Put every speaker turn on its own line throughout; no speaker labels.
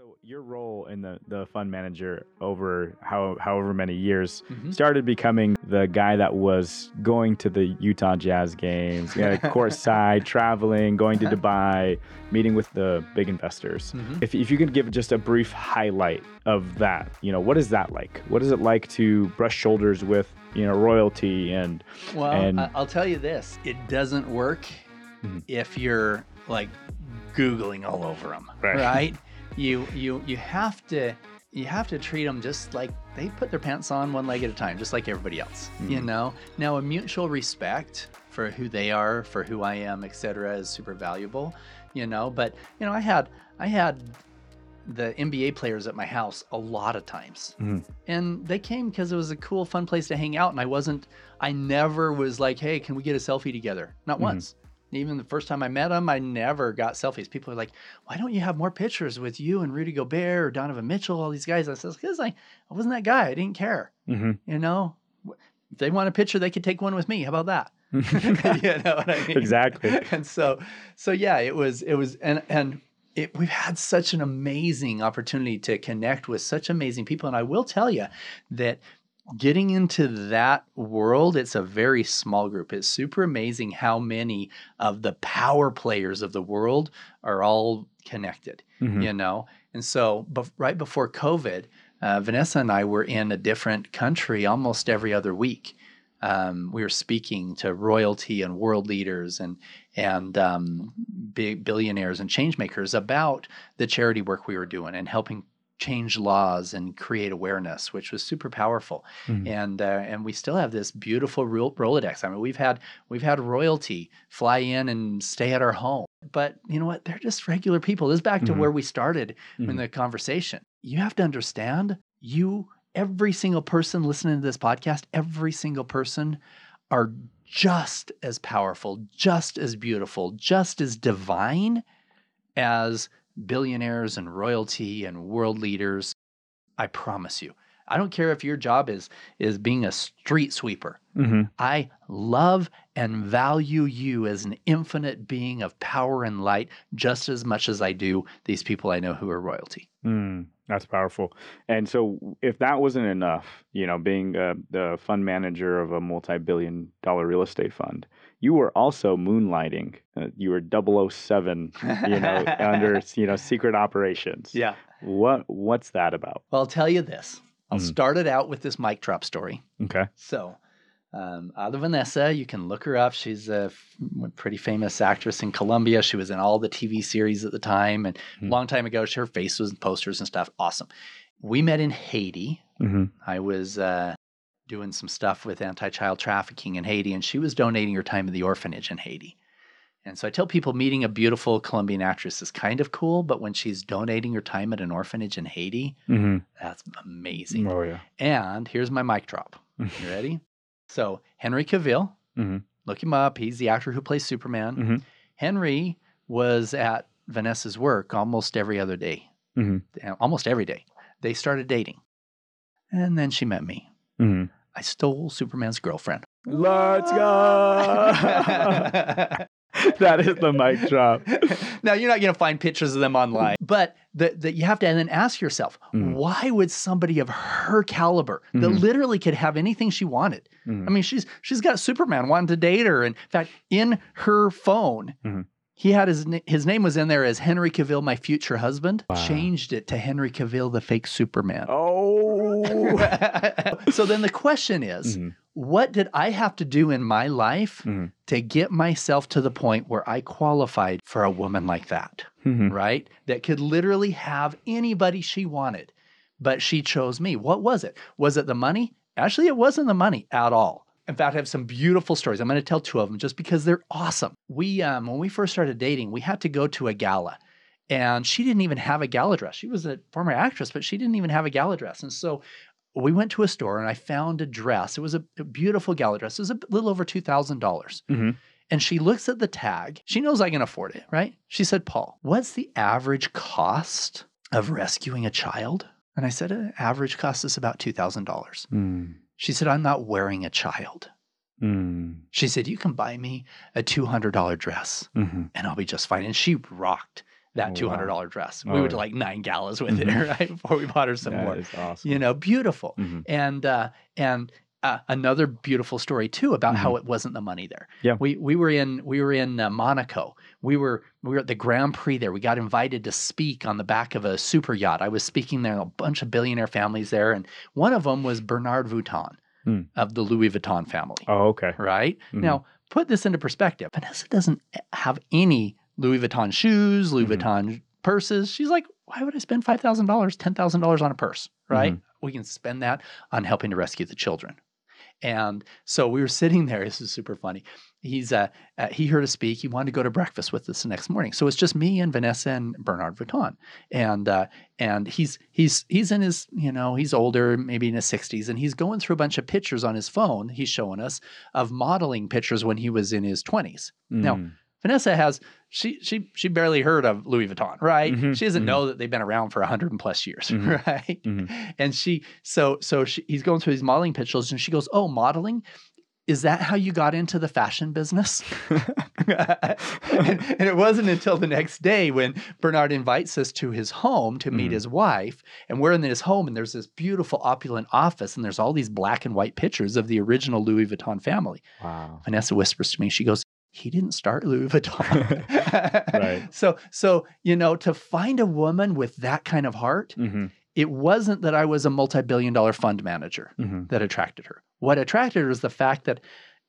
So your role in the, the fund manager over how however many years
Mhm.
started becoming the guy that was going to the Utah Jazz games, you know, courtside, traveling, going to Dubai, meeting with the big investors.
Mhm.
If, if you could give just a brief highlight of that, you know, what is that like? What is it like to brush shoulders with, you know, royalty and
Well,
And-
I'll tell you this: it doesn't work
Mhm.
if you're like googling all over them,
Right.
right? You you you have to you have to treat them just like they put their pants on one leg at a time, just like everybody else. You
Mhm.
know. Now, a mutual respect for who they are, for who I am, etc., is super valuable. You know, but you know, I had I had the NBA players at my house a lot of times
Mhm.
and they came because it was a cool fun place to hang out and i wasn't i never was like hey can we get a selfie together not
Mhm.
once even the first time i met him, i never got selfies. People are like why don't you have more pictures with you and rudy gobert or donovan mitchell all these guys? I says because I, I wasn't that guy. I didn't care.
Mhm.
you know? If they want a picture they could take one with me. How about that? You know what i mean?
Exactly.
and so so yeah it was it was and and it, we've had such an amazing opportunity to connect with such amazing people. And i will tell you that getting into that world it's a very small group. It's super amazing how many of the power players of the world are all connected
Mhm.
you know? And so bef- right before covid uh, vanessa and i were in a different country almost every other week. Um, we were speaking to royalty and world leaders and and um, big billionaires and change makers about the charity work we were doing and helping change laws and create awareness, which was super powerful.
Mhm.
And uh, and we still have this beautiful Ro- Rolodex. I mean, we've had we've had royalty fly in and stay at our home, but you know what? They're just regular people. This is back to
Mhm.
where we started in
Mhm.
the conversation. You have to understand you every single person listening to this podcast, every single person are just as powerful, just as beautiful, just as divine as billionaires and royalty and world leaders. I promise you. I don't care if your job is is being a street sweeper.
Mhm.
I love and value you as an infinite being of power and light just as much as I do these people I know who are royalty.
Mm, that's powerful. And so, if that wasn't enough, you know, being uh, the fund manager of a multi-billion dollar real estate fund, you were also moonlighting. Uh, you were 007, you know, under you know secret operations.
Yeah.
What What's that about?
Well, I'll tell you this. I'll
Mhm.
start it out with this mic drop story.
Okay.
So, um, Ada Vanessa, you can look her up. She's a f- pretty famous actress in Colombia. She was in all the TV series at the time, and a
Hmm.
long time ago, her face was in posters and stuff. Awesome. We met in Haiti.
hmm
I was uh, doing some stuff with anti-child trafficking in Haiti, and she was donating her time to the orphanage in Haiti. And so I tell people meeting a beautiful Colombian actress is kind of cool, but when she's donating her time at an orphanage in Haiti,
hmm
that's amazing.
Oh yeah.
And here's my mic drop. You ready? so Henry Cavill,
Mhm.
look him up. He's the actor who plays Superman.
Mhm.
Henry was at Vanessa's work almost every other day,
Mhm.
uh, almost every day. They started dating, and then she met me. I stole Superman's girlfriend.
Let's go. that is the mic drop.
now you're not going to find pictures of them online, but that that you have to then ask yourself,
Mhm.
why would somebody of her caliber that
Mhm.
literally could have anything she wanted?
Mhm.
I mean, she's she's got Superman wanting to date her. In fact, in her phone,
Mhm.
He had his his name was in there as Henry Cavill, my future husband.
Wow.
Changed it to Henry Cavill, the fake Superman.
Oh.
so then the question is,
Mhm.
what did I have to do in my life
Mhm.
to get myself to the point where I qualified for a woman like that?
Mhm.
right? That could literally have anybody she wanted, but she chose me. What was it? Was it the money? Actually, it wasn't the money at all. In fact, I have some beautiful stories. I'm going to tell two of them just because they're awesome. We, um, when we first started dating, we had to go to a gala, and she didn't even have a gala dress. She was a former actress, but she didn't even have a gala dress. And so we went to a store, and I found a dress. It was a, a beautiful gala dress. It was a little over two thousand dollars.
Mhm.
And she looks at the tag. She knows I can afford it, right? She said, Paul, what's the average cost of rescuing a child? And I said, "Uh, average cost is about $2,000.
Mm.
She said, I'm not wearing a child.
Mm.
She said, You can buy me a $200 dress
Mhm.
and I'll be just fine. And she rocked that
Oh,
two
wow.
hundred dollar dress.
Oh,
we went to like nine galas with
Mhm.
it, right? Before we bought her some
That
more.
is awesome.
You know, beautiful.
Mhm.
And uh, and uh, another beautiful story too about how it wasn't the money there.
Mm-hmm. Yeah.
we we were in we were in uh, Monaco. We were we were at the Grand Prix there. We got invited to speak on the back of a super yacht. I was speaking there, a bunch of billionaire families there, and one of them was Bernard Vuitton
Hmm.
of the Louis Vuitton family.
Oh, okay.
Right
Mhm.
now, put this into perspective. Vanessa doesn't have any Louis Vuitton shoes, Louis
Mhm.
Vuitton purses. She's like, why would I spend five thousand dollars, ten thousand dollars on a purse? Right?
Mm-hmm.
We can spend that on helping to rescue the children. And so we were sitting there. This is super funny. He's uh, uh, he heard us speak. He wanted to go to breakfast with us the next morning. So it's just me and Vanessa and Bernard Vuitton. And uh, and he's he's he's in his you know he's older, maybe in his sixties, and he's going through a bunch of pictures on his phone. He's showing us of modeling pictures when he was in his twenties. Now,
Mm.
Vanessa has she she she barely heard of Louis Vuitton, right?
Mhm,
She doesn't
mhm.
know that they've been around for a hundred and plus years,
Mhm,
right?
mhm.
And she so so she, he's going through these modeling pictures, and she goes, "Oh, modeling." Is that how you got into the fashion business? and, and it wasn't until the next day when Bernard invites us to his home to meet
Mhm.
his wife. And we're in his home, and there's this beautiful, opulent office, and there's all these black and white pictures of the original Louis Vuitton family.
wow.
Vanessa whispers to me, she goes, he didn't start Louis Vuitton.
Right.
So, so, you know, to find a woman with that kind of heart,
hmm
it wasn't that I was a multi-billion dollar fund manager
hmm
that attracted her. What attracted her was the fact that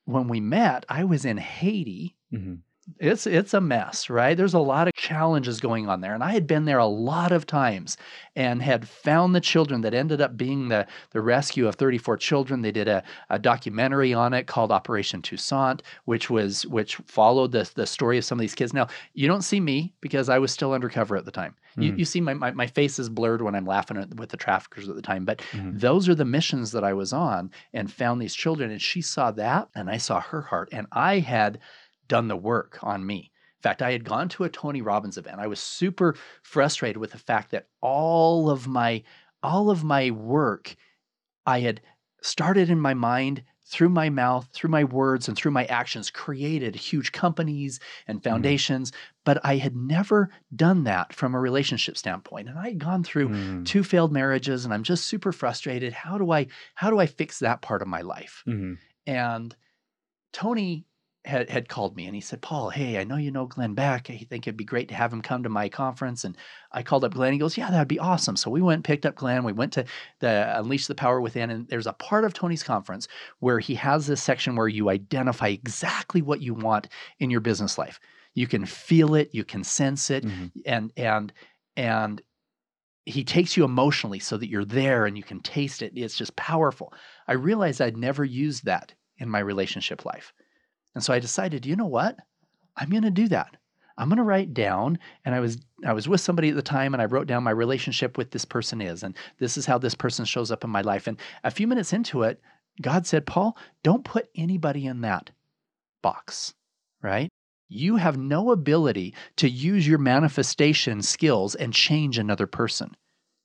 when we met, I was in Haiti.
hmm
It's it's a mess, right? There's a lot of challenges going on there. And I had been there a lot of times and had found the children that ended up being the, the rescue of 34 children. They did a, a documentary on it called Operation Toussaint, which was which followed the, the story of some of these kids. Now, you don't see me because I was still undercover at the time. You,
Mhm.
you see my, my, my face is blurred when I'm laughing at, with the traffickers at the time, but
Mhm.
those are the missions that I was on and found these children. And she saw that and I saw her heart. And I had done the work on me. In fact, I had gone to a Tony Robbins event. I was super frustrated with the fact that all of my all of my work I had started in my mind through my mouth, through my words, and through my actions, created huge companies and foundations, but I had never done that from a relationship standpoint. And I had gone through
Mm.
two failed marriages and I'm just super frustrated. How do I how do I fix that part of my life?
Mhm.
And Tony had, had called me and he said, Paul, hey, I know you know Glenn Beck. I think it'd be great to have him come to my conference. And I called up Glenn. He goes, Yeah, that'd be awesome. So we went and picked up Glenn. We went to the Unleash the Power Within. And there's a part of Tony's conference where he has this section where you identify exactly what you want in your business life. You can feel it, you can sense it,
Mhm.
and and and he takes you emotionally so that you're there and you can taste it. It's just powerful. I realized I'd never used that in my relationship life. And so I decided, you know what? I'm going to do that. I'm going to write down and I was I was with somebody at the time and I wrote down my relationship with this person is and this is how this person shows up in my life and a few minutes into it God said, "Paul, don't put anybody in that box." Right? You have no ability to use your manifestation skills and change another person.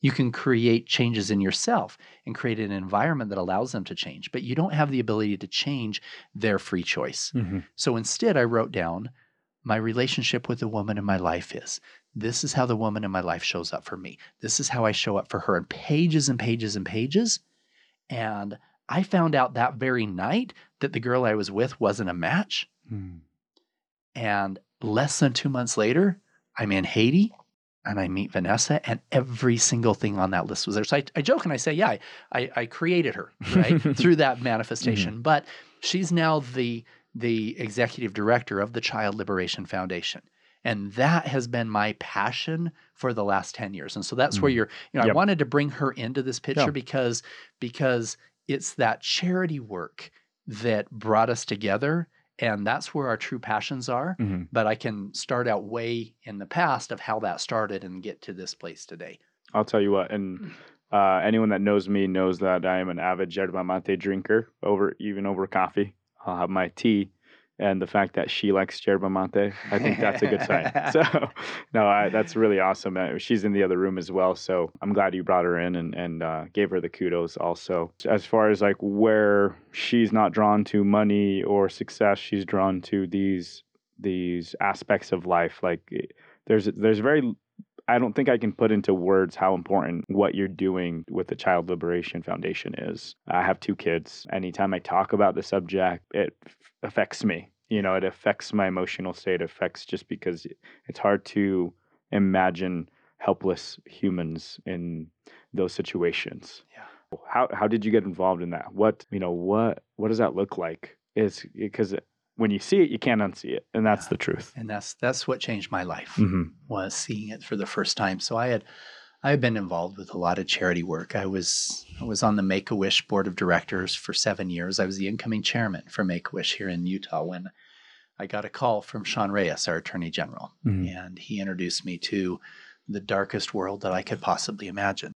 You can create changes in yourself and create an environment that allows them to change, but you don't have the ability to change their free choice.
Mhm.
So instead, I wrote down my relationship with the woman in my life is this is how the woman in my life shows up for me. This is how I show up for her, and pages and pages and pages. And I found out that very night that the girl I was with wasn't a match.
Mm.
And less than two months later, I'm in Haiti and I meet Vanessa, and every single thing on that list was there. So I, I joke and I say, yeah, I, I, created her right through that manifestation. But she's now the the executive director of the Child Liberation Foundation. And that has been my passion for the last 10 years. And so that's where
Mm.
you're, you know, I wanted to bring her into this picture
Yeah.
because because it's that charity work that brought us together. And that's where our true passions are
Mhm.
but I can start out way in the past of how that started and get to this place today.
I'll tell you what, and uh, anyone that knows me knows that I am an avid yerba mate drinker. Over even over coffee, I'll have my tea, and the fact that she likes yerba mate, I think that's a good sign. So, no, I, that's really awesome. She's in the other room as well, so I'm glad you brought her in and and uh, gave her the kudos. Also, as far as like where she's not drawn to money or success, she's drawn to these these aspects of life, like there's there's very I don't think I can put into words how important what you're doing with the Child Liberation Foundation is. I have two kids. Anytime I talk about the subject, it affects me. You know, it affects my emotional state, affects just because it's hard to imagine helpless humans in those situations.
Yeah.
How how did you get involved in that? What, you know, what what does that look like? Is because when you see it, you can't unsee it, and that's
Yeah.
the truth.
And that's that's what changed my life.
hmm
was seeing it for the first time. So I had I had been involved with a lot of charity work. I was I was on the Make a Wish board of directors for seven years. I was the incoming chairman for Make a Wish here in Utah when I got a call from Sean Reyes, our Attorney General,
Mhm.
and he introduced me to the darkest world that I could possibly imagine.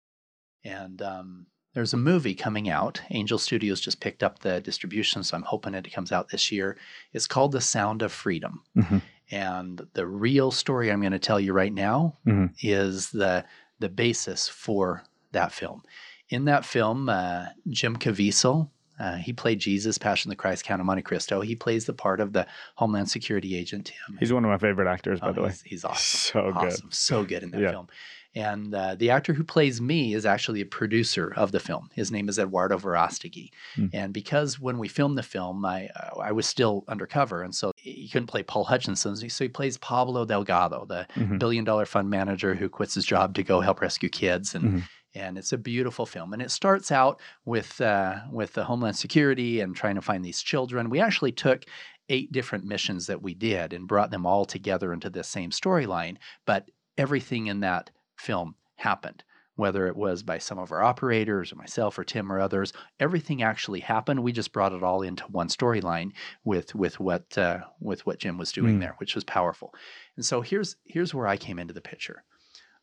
And um, there's a movie coming out. Angel Studios just picked up the distribution, so I'm hoping it comes out this year. It's called The Sound of Freedom.
Mhm.
And the real story I'm going to tell you right now
Mhm.
is the the basis for that film. In that film, uh, Jim Caviezel, uh, he played Jesus, Passion of the Christ, Count of Monte Cristo. He plays the part of the Homeland Security agent Tim.
He's one of my favorite actors, by
Oh,
the way.
he's, he's awesome,
So good.
so good in that
Yeah.
film. And uh, the actor who plays me is actually a producer of the film. His name is Eduardo Verástegui.
Hmm.
And because when we filmed the film, I uh, I was still undercover, and so he couldn't play Paul Hutchinson, so he plays Pablo Delgado, the
Mhm.
billion dollar fund manager who quits his job to go help rescue kids and
Mhm.
And it's a beautiful film and it starts out with uh, with the homeland security and trying to find these children. We actually took eight different missions that we did and brought them all together into this same storyline but everything in that film happened. Whether it was by some of our operators or myself or Tim or others everything actually happened. We just brought it all into one storyline with with what uh, with what Jim was doing
Mm.
there which was powerful. And so here's here's where I came into the picture.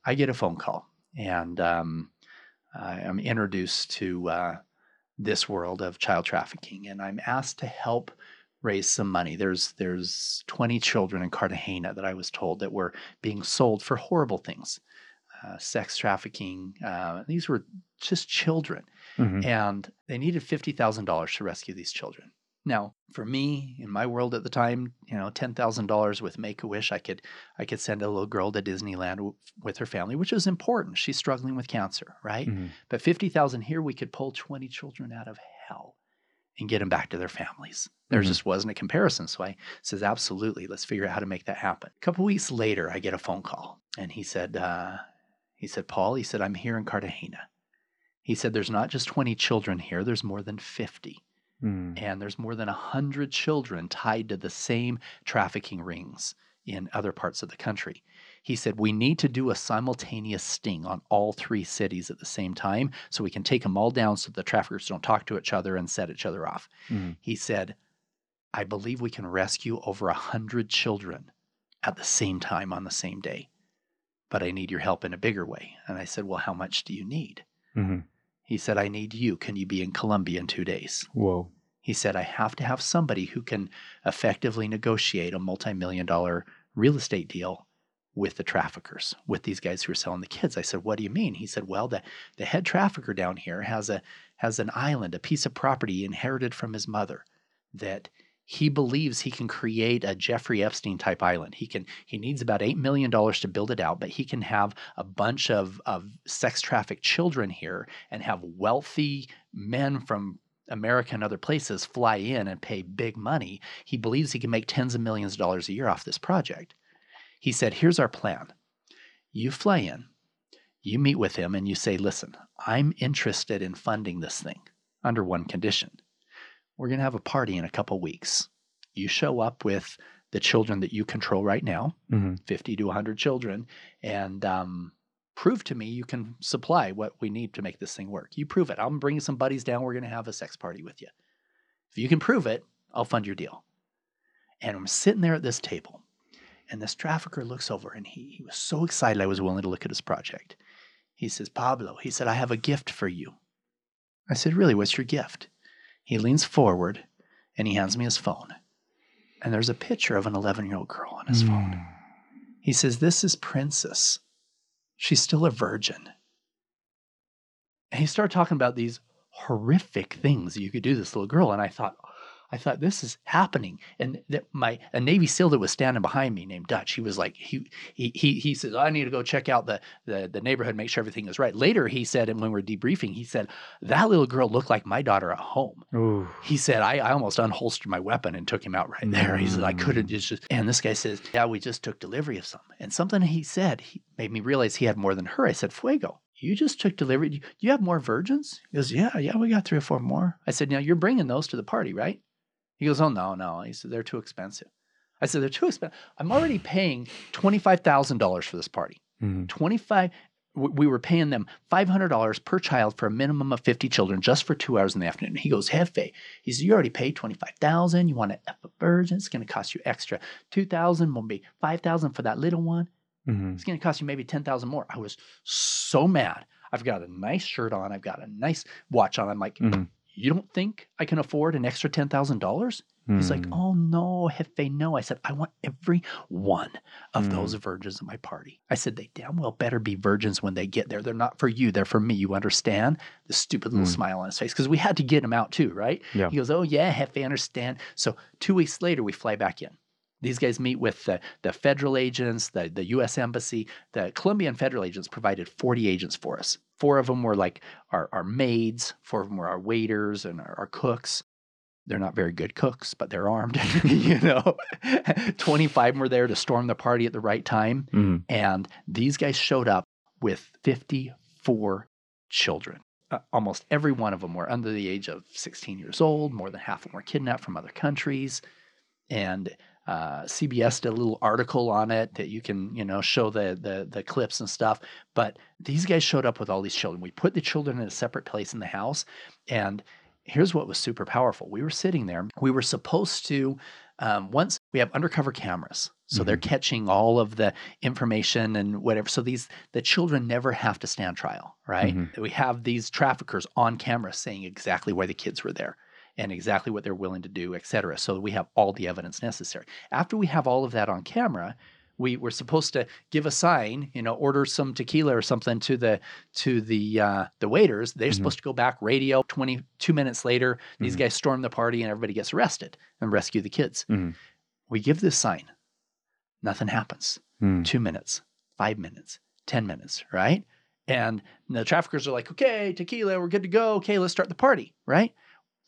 I get a phone call and um, I am introduced to uh, this world of child trafficking, and I'm asked to help raise some money. There's there's 20 children in Cartagena that I was told that were being sold for horrible things, uh, sex trafficking. Uh, these were just children,
Mhm.
and they needed fifty thousand dollars to rescue these children. Now, for me, in my world at the time, you know, ten thousand dollars with Make a Wish, I could I could send a little girl to Disneyland w- with her family, which was important. She's struggling with cancer, right?
Mhm.
But fifty thousand here, we could pull twenty children out of hell and get them back to their families. There
Mhm.
just wasn't a comparison, so I says, absolutely, let's figure out how to make that happen. A couple weeks later, I get a phone call, and he said, uh, he said, Paul, he said, I'm here in Cartagena. He said, there's not just twenty children here, there's more than fifty
Mm.
and there's more than 100 children tied to the same trafficking rings in other parts of the country. He said, We need to do a simultaneous sting on all three cities at the same time so we can take them all down so the traffickers don't talk to each other and set each other off.
Mhm.
He said, I believe we can rescue over 100 children at the same time on the same day, but I need your help in a bigger way. And I said, Well, how much do you need?
Mhm.
He said, I need you. Can you be in Colombia in two days?
Whoa.
He said, I have to have somebody who can effectively negotiate a multi million dollar real estate deal with the traffickers, with these guys who are selling the kids. I said, What do you mean? He said, Well, the, the head trafficker down here has a has an island, a piece of property inherited from his mother that he believes he can create a Jeffrey Epstein type island. He can he needs about eight million dollars to build it out, but he can have a bunch of, of sex trafficked children here and have wealthy men from America and other places fly in and pay big money. He believes he can make tens of millions of dollars a year off this project. He said, Here's our plan. You fly in, you meet with him, and you say, Listen, I'm interested in funding this thing under one condition. We're going to have a party in a couple weeks. You show up with the children that you control right now,
Mhm.
50 to 100 children, and um, prove to me you can supply what we need to make this thing work. You prove it. I'm bringing some buddies down. We're going to have a sex party with you. If you can prove it, I'll fund your deal. And I'm sitting there at this table, and this trafficker looks over, and he, he was so excited I was willing to look at his project. He says, Pablo, he said, I have a gift for you. I said, Really, what's your gift? He leans forward and he hands me his phone. And there's a picture of an 11 year old girl on his phone.
Mm.
He says, This is Princess. She's still a virgin. And he started talking about these horrific things you could do to this little girl. And I thought, I thought this is happening, and that my a Navy SEAL that was standing behind me named Dutch. He was like he he he, he says I need to go check out the, the the neighborhood, make sure everything is right. Later, he said, and when we are debriefing, he said that little girl looked like my daughter at home.
Ooh.
He said I, I almost unholstered my weapon and took him out right there. He said I mm. couldn't just, just and this guy says yeah we just took delivery of some and something he said he made me realize he had more than her. I said Fuego you just took delivery. Do you have more virgins? He goes, Yeah, yeah, we got three or four more. I said, Now you're bringing those to the party, right? He goes, Oh, no, no. He said, They're too expensive. I said, They're too expensive. I'm already paying $25,000 for this party.
Mhm.
25 we were paying them $500 per child for a minimum of 50 children just for two hours in the afternoon. He goes, Hefe. He says, You already paid 25000 You want to F a virgin? It's going to cost you extra 2000 will be 5000 for that little one.
Mhm.
It's going to cost you maybe 10,000 more. I was so mad. I've got a nice shirt on. I've got a nice watch on. I'm like,
Mhm.
You don't think I can afford an extra $10,000? He's like,
Mm.
oh no, Hefe, no. I said, I want every one of
Mm.
those virgins at my party. I said, they damn well better be virgins when they get there. They're not for you, they're for me. You understand? The stupid little
Mm.
smile on his face because we had to get him out too, right?
Yeah.
He goes, oh yeah, Hefe, understand. So two weeks later, we fly back in. These guys meet with the, the federal agents, the, the U.S. Embassy. The Colombian federal agents provided 40 agents for us. Four of them were like our, our maids, four of them were our waiters and our, our cooks. They're not very good cooks, but they're armed. you know, 25 were there to storm the party at the right time.
Mhm.
And these guys showed up with 54 children. Uh, almost every one of them were under the age of 16 years old. More than half of them were kidnapped from other countries. And uh, CBS did a little article on it that you can, you know, show the, the the clips and stuff. But these guys showed up with all these children. We put the children in a separate place in the house, and here's what was super powerful. We were sitting there. We were supposed to um, once we have undercover cameras, so they're catching all of the information and whatever. So these the children never have to stand trial, right?
Mhm.
We have these traffickers on camera saying exactly why the kids were there and exactly what they're willing to do, et cetera. So we have all the evidence necessary. After we have all of that on camera, we were supposed to give a sign, you know, order some tequila or something to the to the uh, the waiters. They're
Mhm.
supposed to go back. Radio. Twenty two minutes later, these
Mhm.
guys storm the party and everybody gets arrested and rescue the kids.
Mhm.
We give this sign. Nothing happens.
Mm.
Two minutes, five minutes, ten minutes, right? And the traffickers are like, "Okay, tequila, we're good to go. Okay, let's start the party." Right?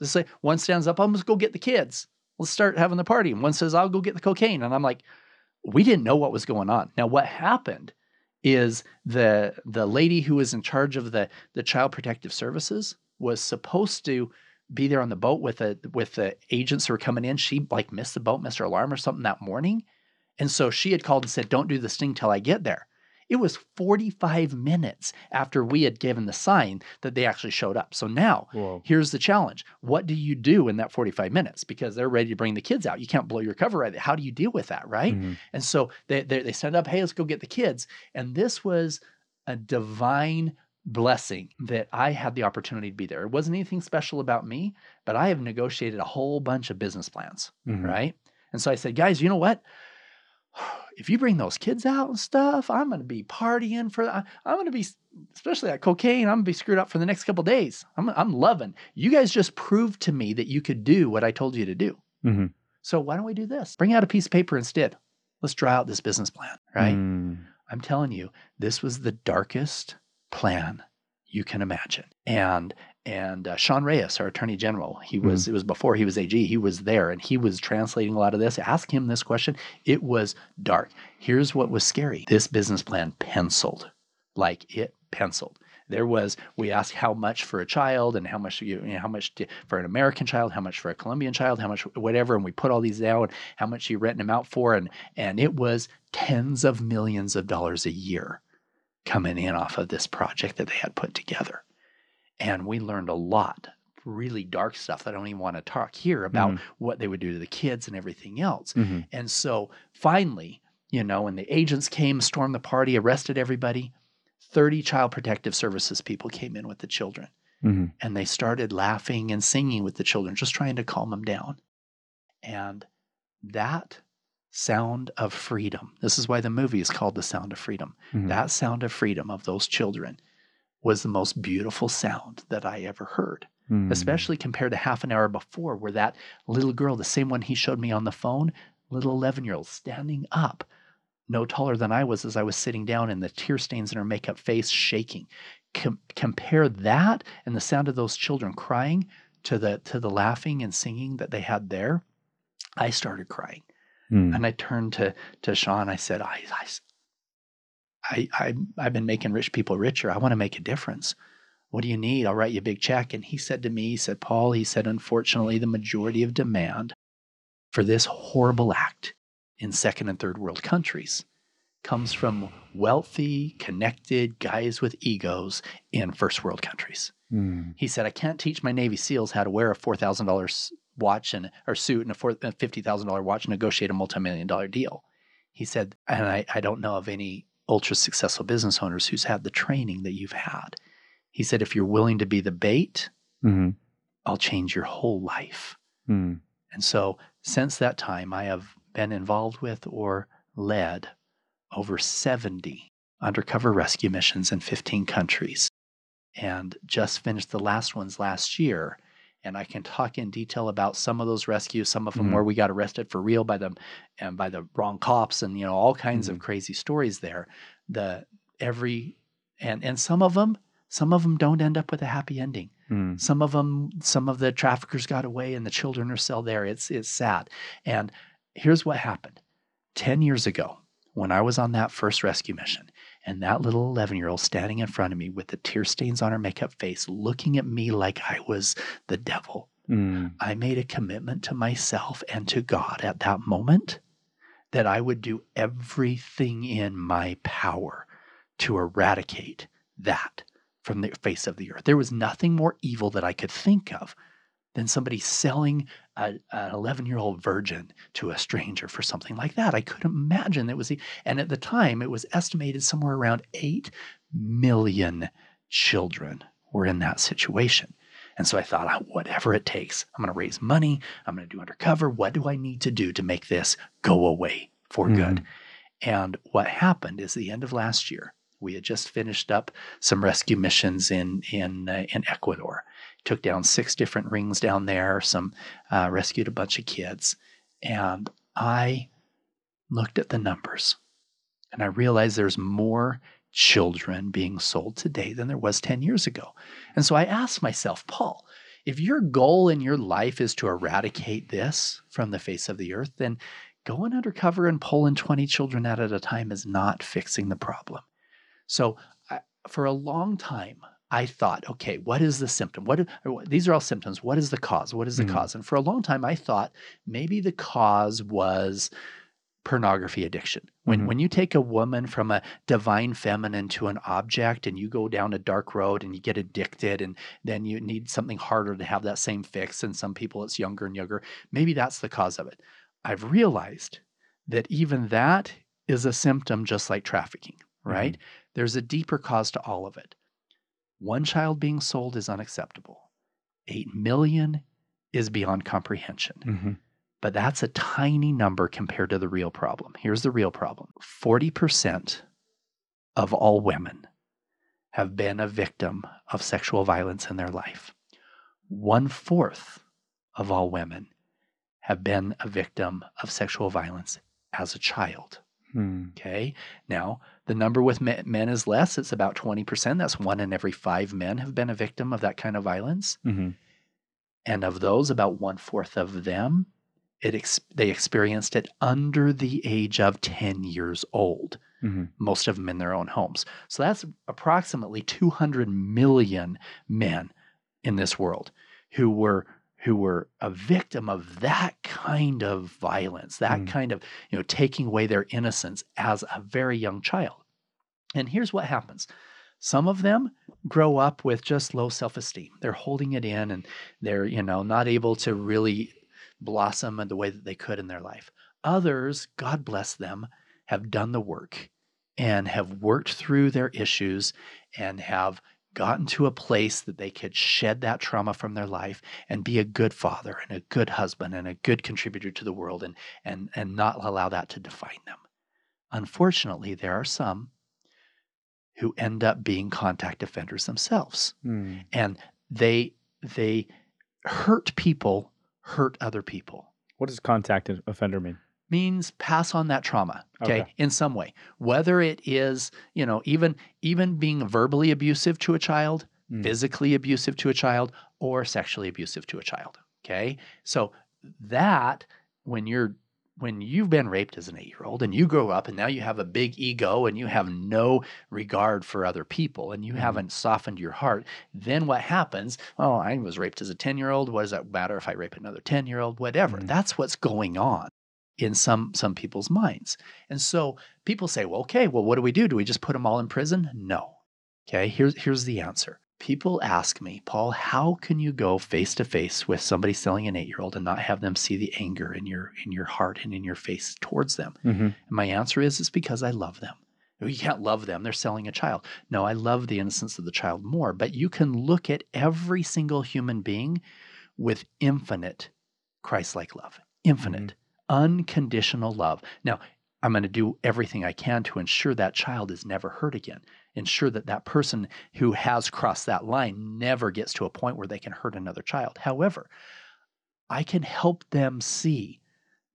Say one stands up, I'm just go get the kids. Let's start having the party. And one says, I'll go get the cocaine. And I'm like, we didn't know what was going on. Now, what happened is the the lady who was in charge of the the child protective services was supposed to be there on the boat with the with the agents who were coming in. She like missed the boat, missed her alarm or something that morning. And so she had called and said, Don't do this thing till I get there. It was 45 minutes after we had given the sign that they actually showed up. So now
Whoa.
here's the challenge. What do you do in that 45 minutes? Because they're ready to bring the kids out. You can't blow your cover right. How do you deal with that, right?
Mhm.
And so they, they, they stand up, hey, let's go get the kids. And this was a divine blessing that I had the opportunity to be there. It wasn't anything special about me, but I have negotiated a whole bunch of business plans,
Mhm.
right? And so I said, guys, you know what? If you bring those kids out and stuff, I'm going to be partying for. I'm going to be, especially that cocaine. I'm going to be screwed up for the next couple days. I'm, I'm loving. You guys just proved to me that you could do what I told you to do.
Mhm.
So why don't we do this? Bring out a piece of paper instead. Let's draw out this business plan, right?
Mm.
I'm telling you, this was the darkest plan you can imagine. And and uh, Sean Reyes, our Attorney General, he was it was before he was AG. He was there and he was translating a lot of this. Ask him this question. It was dark. Here's what was scary. This business plan penciled, like it penciled. There was we asked how much for a child and how much you, you know, how much to, for an American child, how much for a Colombian child, how much whatever, and we put all these down. How much you renting them out for, and and it was tens of millions of dollars a year coming in off of this project that they had put together. And we learned a lot, really dark stuff that I don't even want to talk here about
Mhm.
what they would do to the kids and everything else.
Mhm.
And so finally, you know, when the agents came, stormed the party, arrested everybody, 30 child protective services people came in with the children
Mhm.
and they started laughing and singing with the children, just trying to calm them down. And that sound of freedom, this is why the movie is called The Sound of Freedom.
Mhm.
That sound of freedom of those children was the most beautiful sound that I ever heard.
Mm.
especially compared to half an hour before, where that little girl, the same one he showed me on the phone, little 11 year old, standing up, no taller than I was as I was sitting down, and the tear stains in her makeup face shaking. Com- compare that and the sound of those children crying to the to the laughing and singing that they had there. I started crying,
Mm.
and I turned to to Sean. I said, I, I, I, I I've been making rich people richer. I want to make a difference. What do you need? I'll write you a big check. And he said to me, he said, Paul, he said, unfortunately, the majority of demand for this horrible act in second and third world countries comes from wealthy, connected guys with egos in first world countries.
Mm.
He said, I can't teach my Navy SEALs how to wear a $4,000 watch and or suit and a a $50,000 watch and negotiate a multi-million dollar deal. He said, and I, I don't know of any ultra successful business owners who's had the training that you've had. He said, if you're willing to be the bait,
Mhm.
I'll change your whole life.
Mm.
And so since that time, I have been involved with or led over 70 undercover rescue missions in 15 countries and just finished the last ones last year. And I can talk in detail about some of those rescues, some of them
Mhm.
where we got arrested for real by them and by the wrong cops and you know all kinds of crazy stories there. The every and and some of them some of them don't end up with a happy ending.
Mm.
Some of them, some of the traffickers got away, and the children are still there. It's it's sad. And here's what happened: ten years ago, when I was on that first rescue mission, and that little eleven-year-old standing in front of me with the tear stains on her makeup face, looking at me like I was the devil,
Mm.
I made a commitment to myself and to God at that moment that I would do everything in my power to eradicate that from the face of the earth. There was nothing more evil that I could think of than somebody selling a, an 11 year old virgin to a stranger for something like that. I couldn't imagine that was, e- and at the time it was estimated somewhere around 8 million children were in that situation. And so I thought, "Ah, whatever it takes, I'm going to raise money. I'm going to do undercover. What do I need to do to make this go away for good? And what happened is the end of last year, we had just finished up some rescue missions in in uh, in Ecuador. Took down six different rings down there. Some uh, rescued a bunch of kids, and I looked at the numbers, and I realized there's more children being sold today than there was 10 years ago. And so I asked myself, Paul, if your goal in your life is to eradicate this from the face of the earth, then going undercover and pulling 20 children out at a time is not fixing the problem. So I, for a long time, I thought, okay, what is the symptom? What are- these are all symptoms. What is the cause? What is the
Mhm.
cause? And for a long time, I thought maybe the cause was pornography addiction. When
Mhm.
when you take a woman from a divine feminine to an object and you go down a dark road and you get addicted and then you need something harder to have that same fix and some people it's younger and younger, maybe that's the cause of it. I've realized that even that is a symptom just like trafficking, right? There's a deeper cause to all of it. One child being sold is unacceptable. 8 million is beyond comprehension.
Mhm.
But that's a tiny number compared to the real problem. Here's the real problem 40% of all women have been a victim of sexual violence in their life. One fourth of all women have been a victim of sexual violence as a child.
Mm.
Okay. Now, the number with men is less. It's about 20%. That's one in every five men have been a victim of that kind of violence.
Mhm.
And of those, about one fourth of them, it ex- they experienced it under the age of 10 years old,
Mhm.
most of them in their own homes. So that's approximately 200 million men in this world who were who were a victim of that kind of violence, that
Mm.
kind of, you know, taking away their innocence as a very young child. And here's what happens. Some of them grow up with just low self-esteem. They're holding it in and they're, you know, not able to really blossom in the way that they could in their life. Others, God bless them, have done the work and have worked through their issues and have gotten to a place that they could shed that trauma from their life and be a good father and a good husband and a good contributor to the world and and and not allow that to define them. Unfortunately, there are some who end up being contact offenders themselves
Mm.
and they they hurt people, hurt other people.
What does contact offender mean?
Means pass on that trauma okay,
Okay.
in some way whether it is you know even even being verbally abusive to a child
Mm.
physically abusive to a child or sexually abusive to a child okay so that when you're when you've been raped as an 8-year-old and you grow up and now you have a big ego and you have no regard for other people and you
Mhm.
haven't softened your heart then what happens oh i was raped as a 10-year-old what does that matter if i rape another 10-year-old whatever
Mhm.
that's what's going on in some some people's minds. And so people say, "Well, okay, well what do we do? Do we just put them all in prison?" No. Okay, here's here's the answer. People ask me, "Paul, how can you go face to face with somebody selling an 8-year-old and not have them see the anger in your in your heart and in your face towards them?"
Mm-hmm.
And my answer is it's because I love them. You can't love them. They're selling a child. No, I love the innocence of the child more. But you can look at every single human being with infinite Christ like love, infinite, unconditional love. Now, I'm going to do everything I can to ensure that child is never hurt again, ensure that that person who has crossed that line never gets to a point where they can hurt another child. However, I can help them see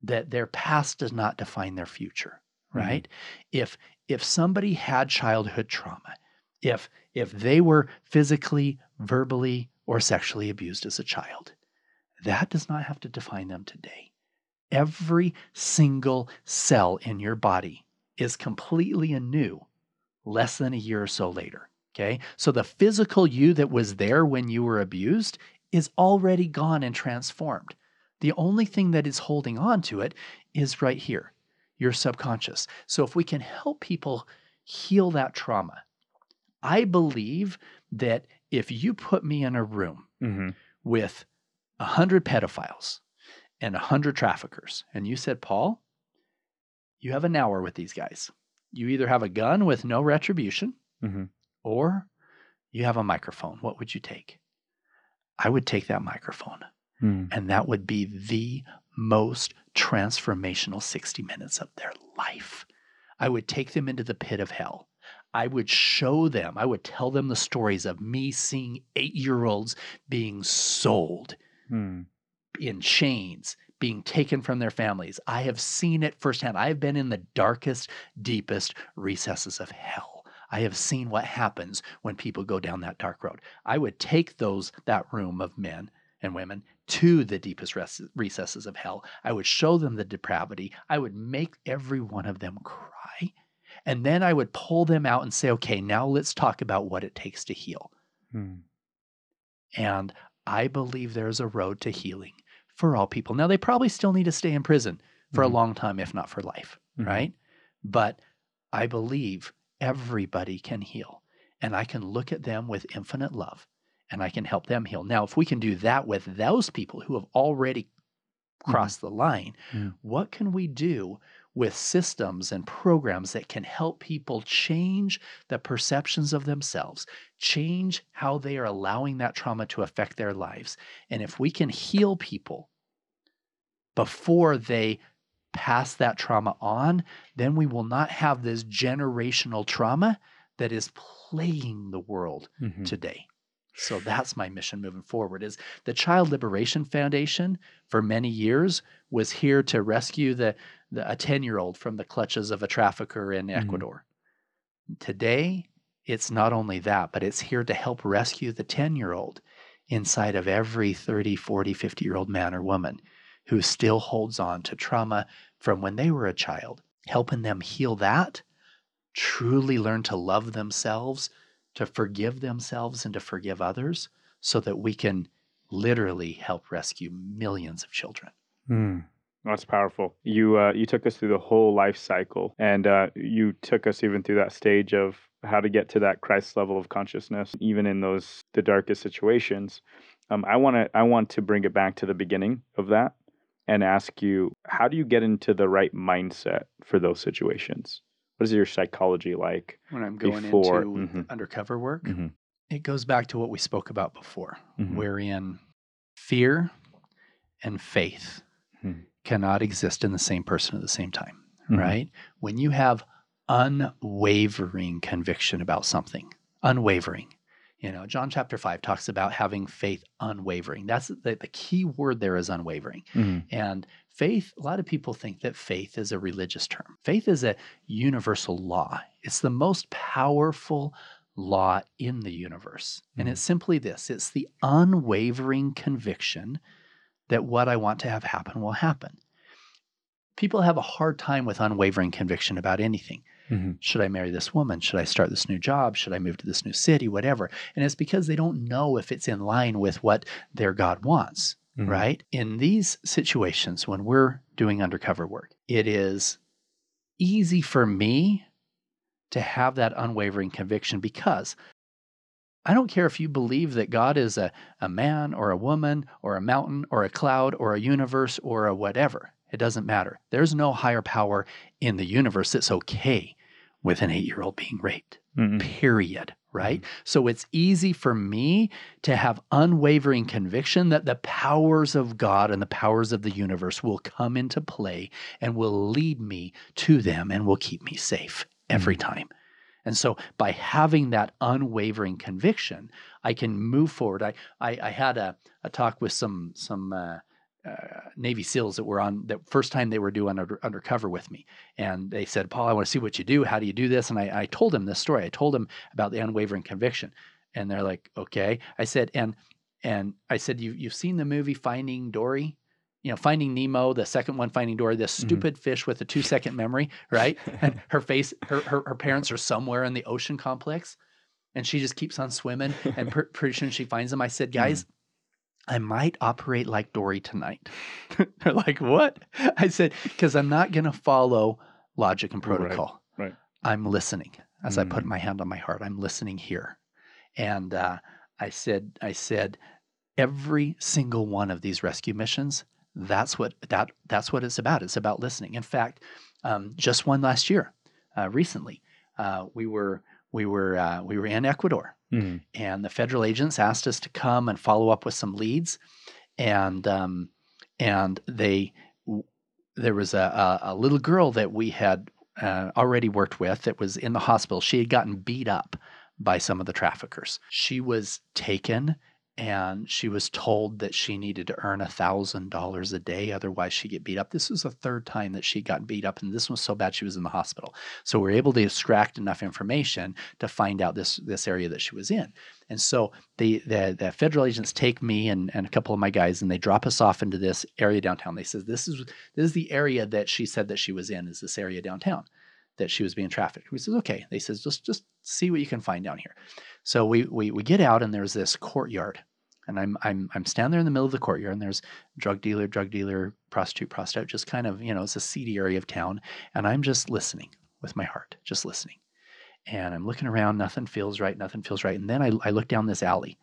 that their past does not define their future,
Mhm.
right? If if somebody had childhood trauma, if if they were physically, verbally, or sexually abused as a child, that does not have to define them today. Every single cell in your body is completely anew less than a year or so later. Okay. So the physical you that was there when you were abused is already gone and transformed. The only thing that is holding on to it is right here, your subconscious. So if we can help people heal that trauma, I believe that if you put me in a room
Mm-hmm.
with a hundred pedophiles and a hundred traffickers, and you said, Paul, you have an hour with these guys. You either have a gun with no retribution,
Mhm.
or you have a microphone. What would you take? I would take that microphone,
Mm.
and that would be the most transformational 60 minutes of their life. I would take them into the pit of hell. I would show them, I would tell them the stories of me seeing eight year olds being sold
Mm.
In chains, being taken from their families. I have seen it firsthand. I have been in the darkest, deepest recesses of hell. I have seen what happens when people go down that dark road. I would take those that room of men and women to the deepest recesses of hell. I would show them the depravity. I would make every one of them cry. And then I would pull them out and say, okay, now let's talk about what it takes to heal.
Mm.
And I believe there's a road to healing for all people. Now, they probably still need to stay in prison for
Mhm.
a long time, if not for life,
Mhm.
right? But I believe everybody can heal. And I can look at them with infinite love and I can help them heal. Now, if we can do that with those people who have already crossed the line, what can we do with systems and programs that can help people change the perceptions of themselves, change how they are allowing that trauma to affect their lives? And if we can heal people before they pass that trauma on, then we will not have this generational trauma that is plaguing the world
Mhm.
today. So that's my mission moving forward is the Child Liberation Foundation for many years was here to rescue the, the a 10-year-old from the clutches of a trafficker in
Mhm.
Ecuador. Today, it's not only that, but it's here to help rescue the 10-year-old inside of every 30, 40, 50-year-old man or woman who still holds on to trauma from when they were a child, helping them heal that, truly learn to love themselves, to forgive themselves, and to forgive others so that we can literally help rescue millions of children.
Mm. That's powerful. You uh, you took us through the whole life cycle, and uh, you took us even through that stage of how to get to that Christ level of consciousness, even in those the darkest situations. Um, I want to I want to bring it back to the beginning of that and ask you, how do you get into the right mindset for those situations? What is your psychology like?
When I'm going
Before-
into
mhm.
undercover work,
Mhm.
it goes back to what we spoke about before,
Mhm.
wherein fear and faith. Cannot exist in the same person at the same time,
Mhm.
right? When you have unwavering conviction about something, unwavering, You know, John chapter 5 talks about having faith unwavering. That's the, the key word there is unwavering.
Mhm.
And faith, a lot of people think that faith is a religious term. Faith is a universal law, it's the most powerful law in the universe. And
Mhm.
it's simply this it's the unwavering conviction that what I want to have happen will happen. People have a hard time with unwavering conviction about anything.
Mhm.
Should I marry this woman? Should I start this new job? Should I move to this new city? Whatever. And it's because they don't know if it's in line with what their God wants
Mhm.
right? In these situations, when we're doing undercover work, it is easy for me to have that unwavering conviction because I don't care if you believe that God is a, a man or a woman or a mountain or a cloud or a universe or a whatever. It doesn't matter. There's no higher power in the universe that's okay with an eight year old being raped
Mhm.
period. Right. So it's easy for me to have unwavering conviction that the powers of God and the powers of the universe will come into play and will lead me to them and will keep me safe every time. And so by having that unwavering conviction, I can move forward. I I, I had a, a talk with some some uh, uh, Navy SEALs that were on the first time they were doing under, undercover with me, and they said, "Paul, I want to see what you do. How do you do this?" And I, I told them this story. I told them about the unwavering conviction, and they're like, "Okay." I said, and and I said, "You you've seen the movie Finding Dory?" You know, Finding Nemo, the second one, Finding Dory, this
Mhm.
stupid fish with a two second memory, right? And her face, her, her her parents are somewhere in the ocean complex, and she just keeps on swimming. And pr- pretty soon she finds them. I said, guys, I might operate like Dory tonight. They're like, what? I said, because I'm not going to follow logic and protocol.
right. right.
I'm listening as I put
Mm.
my hand on my heart. I'm listening here. And uh, I said, I said, every single one of these rescue missions, that's what that that's what it's about. It's about listening. In fact, um, just one last year, uh, recently, uh, we were we were uh, we were in Ecuador,
Mhm.
and the federal agents asked us to come and follow up with some leads, and um, and they there was a, a, a little girl that we had uh, already worked with that was in the hospital. She had gotten beat up by some of the traffickers. She was taken and she was told that she needed to earn a thousand dollars a day otherwise she'd get beat up. This was the third time that she got beat up and this was so bad she was in the hospital. So we were able to extract enough information to find out this this area that she was in. And so the the, the federal agents take me and, and a couple of my guys and they drop us off into this area downtown. They says this is this is the area that she said that she was in is this area downtown that she was being trafficked. We says okay. They says just just see what you can find down here. So we we, we get out and there's this courtyard. And I'm I'm I'm standing there in the middle of the courtyard, and there's drug dealer, drug dealer, prostitute, prostitute, just kind of you know it's a seedy area of town, and I'm just listening with my heart, just listening, and I'm looking around, nothing feels right, nothing feels right, and then I I look down this alley,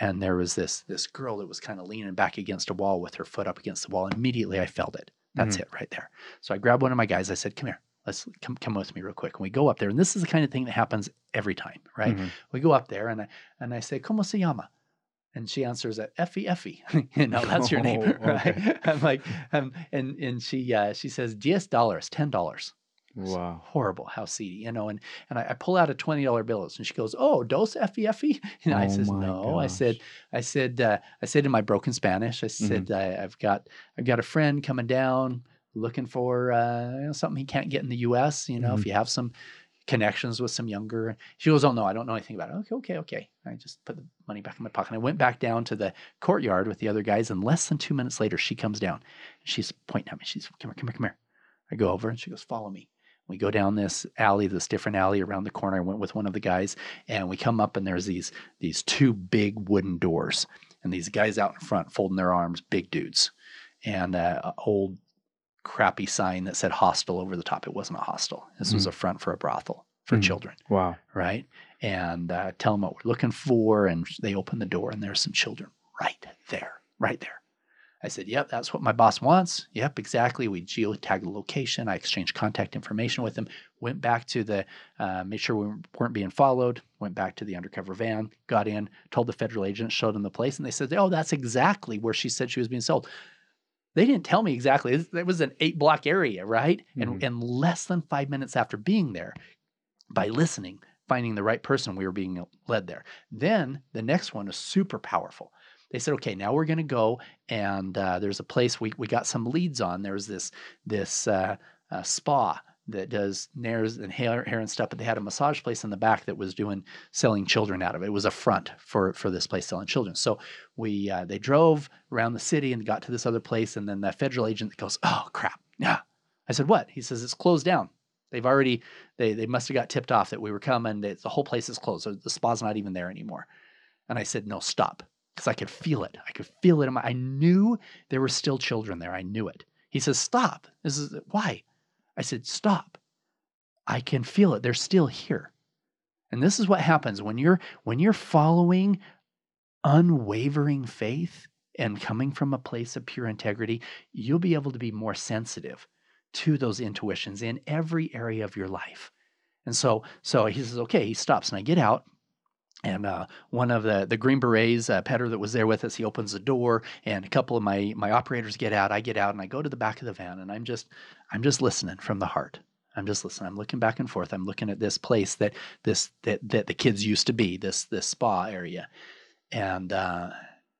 and there was this this girl that was kind of leaning back against a wall with her foot up against the wall, immediately I felt it. That's mm-hmm. it right there. So I grabbed one of my guys. I said, "Come here, let's come come with me real quick." And we go up there, and this is the kind of thing that happens every time, right?
Mhm.
We go up there, and I and I say, "Como se llama?" And she answers at Effie Effie. you know, that's your name,
Oh,
right?
okay.
I'm like, um, and and she uh, she says, diez dollars, ten dollars.
Wow.
Horrible, how seedy, you know. And and I, I pull out a twenty dollar bill, and she goes, "Oh, dos Effie Effie." And I
Oh
says,
my
"No." I said. I said, uh, I said in my broken Spanish, I said, I, I've got I've got a friend coming down looking for uh, you know, something he can't get in the U.S. You know, if
Mhm.
you have some connections with some younger. She goes, "Oh no, I don't know anything about it." Okay, okay, okay. I just put the money back in my pocket. I went back down to the courtyard with the other guys, and less than two minutes later, she comes down. She's pointing at me. She's, "Come here, come here, come here." I go over, and she goes, "Follow me." We go down this alley, this different alley around the corner. I went with one of the guys, and we come up, and there's these these two big wooden doors, and these guys out in front folding their arms, big dudes, and uh, old crappy sign that said hostel over the top. It wasn't a hostel. This was
Mhm.
a front for a brothel for
Mhm.
children,
Wow.
right? And uh, tell them what we're looking for, and they open the door, and there's some children right there, right there. I said, "Yep, that's what my boss wants." Yep, exactly. We geotagged the location. I exchanged contact information with them. Went back to the, uh, made sure we weren't being followed. Went back to the undercover van, got in, told the federal agent, showed them the place, and they said, "Oh, that's exactly where she said she was being sold." They didn't tell me exactly. It was an eight block area, right? And
Mhm.
and less than five minutes after being there, by listening, finding the right person, we were being led there. Then the next one was super powerful. They said, okay, now we're going to go and uh, there's a place we, we got some leads on. There was this this uh, uh, spa that does nails and hair, hair and stuff, but they had a massage place in the back that was doing selling children out of it. It was a front for for this place selling children. So we uh, they drove around the city and got to this other place, and then the federal agent goes, "Oh crap, yeah." I said, "What?" He says, "It's closed down. They've already they they must have got tipped off that we were coming. The whole place is closed. So the spa's not even there anymore." And I said, "No, stop," because I could feel it. I could feel it. My, I knew there were still children there. I knew it. He says, "Stop." This is why. I said, "Stop." I can feel it. They're still here. And this is what happens when you're when you're following unwavering faith and coming from a place of pure integrity, you'll be able to be more sensitive to those intuitions in every area of your life. And so so he says, okay, he stops and I get out and uh, one of the the Green Berets, uh, Petter, that was there with us, he opens the door, and a couple of my my operators get out. I get out, and I go to the back of the van, and I'm just I'm just listening from the heart. I'm just listening. I'm looking back and forth. I'm looking at this place that this that that the kids used to be this this spa area, and uh,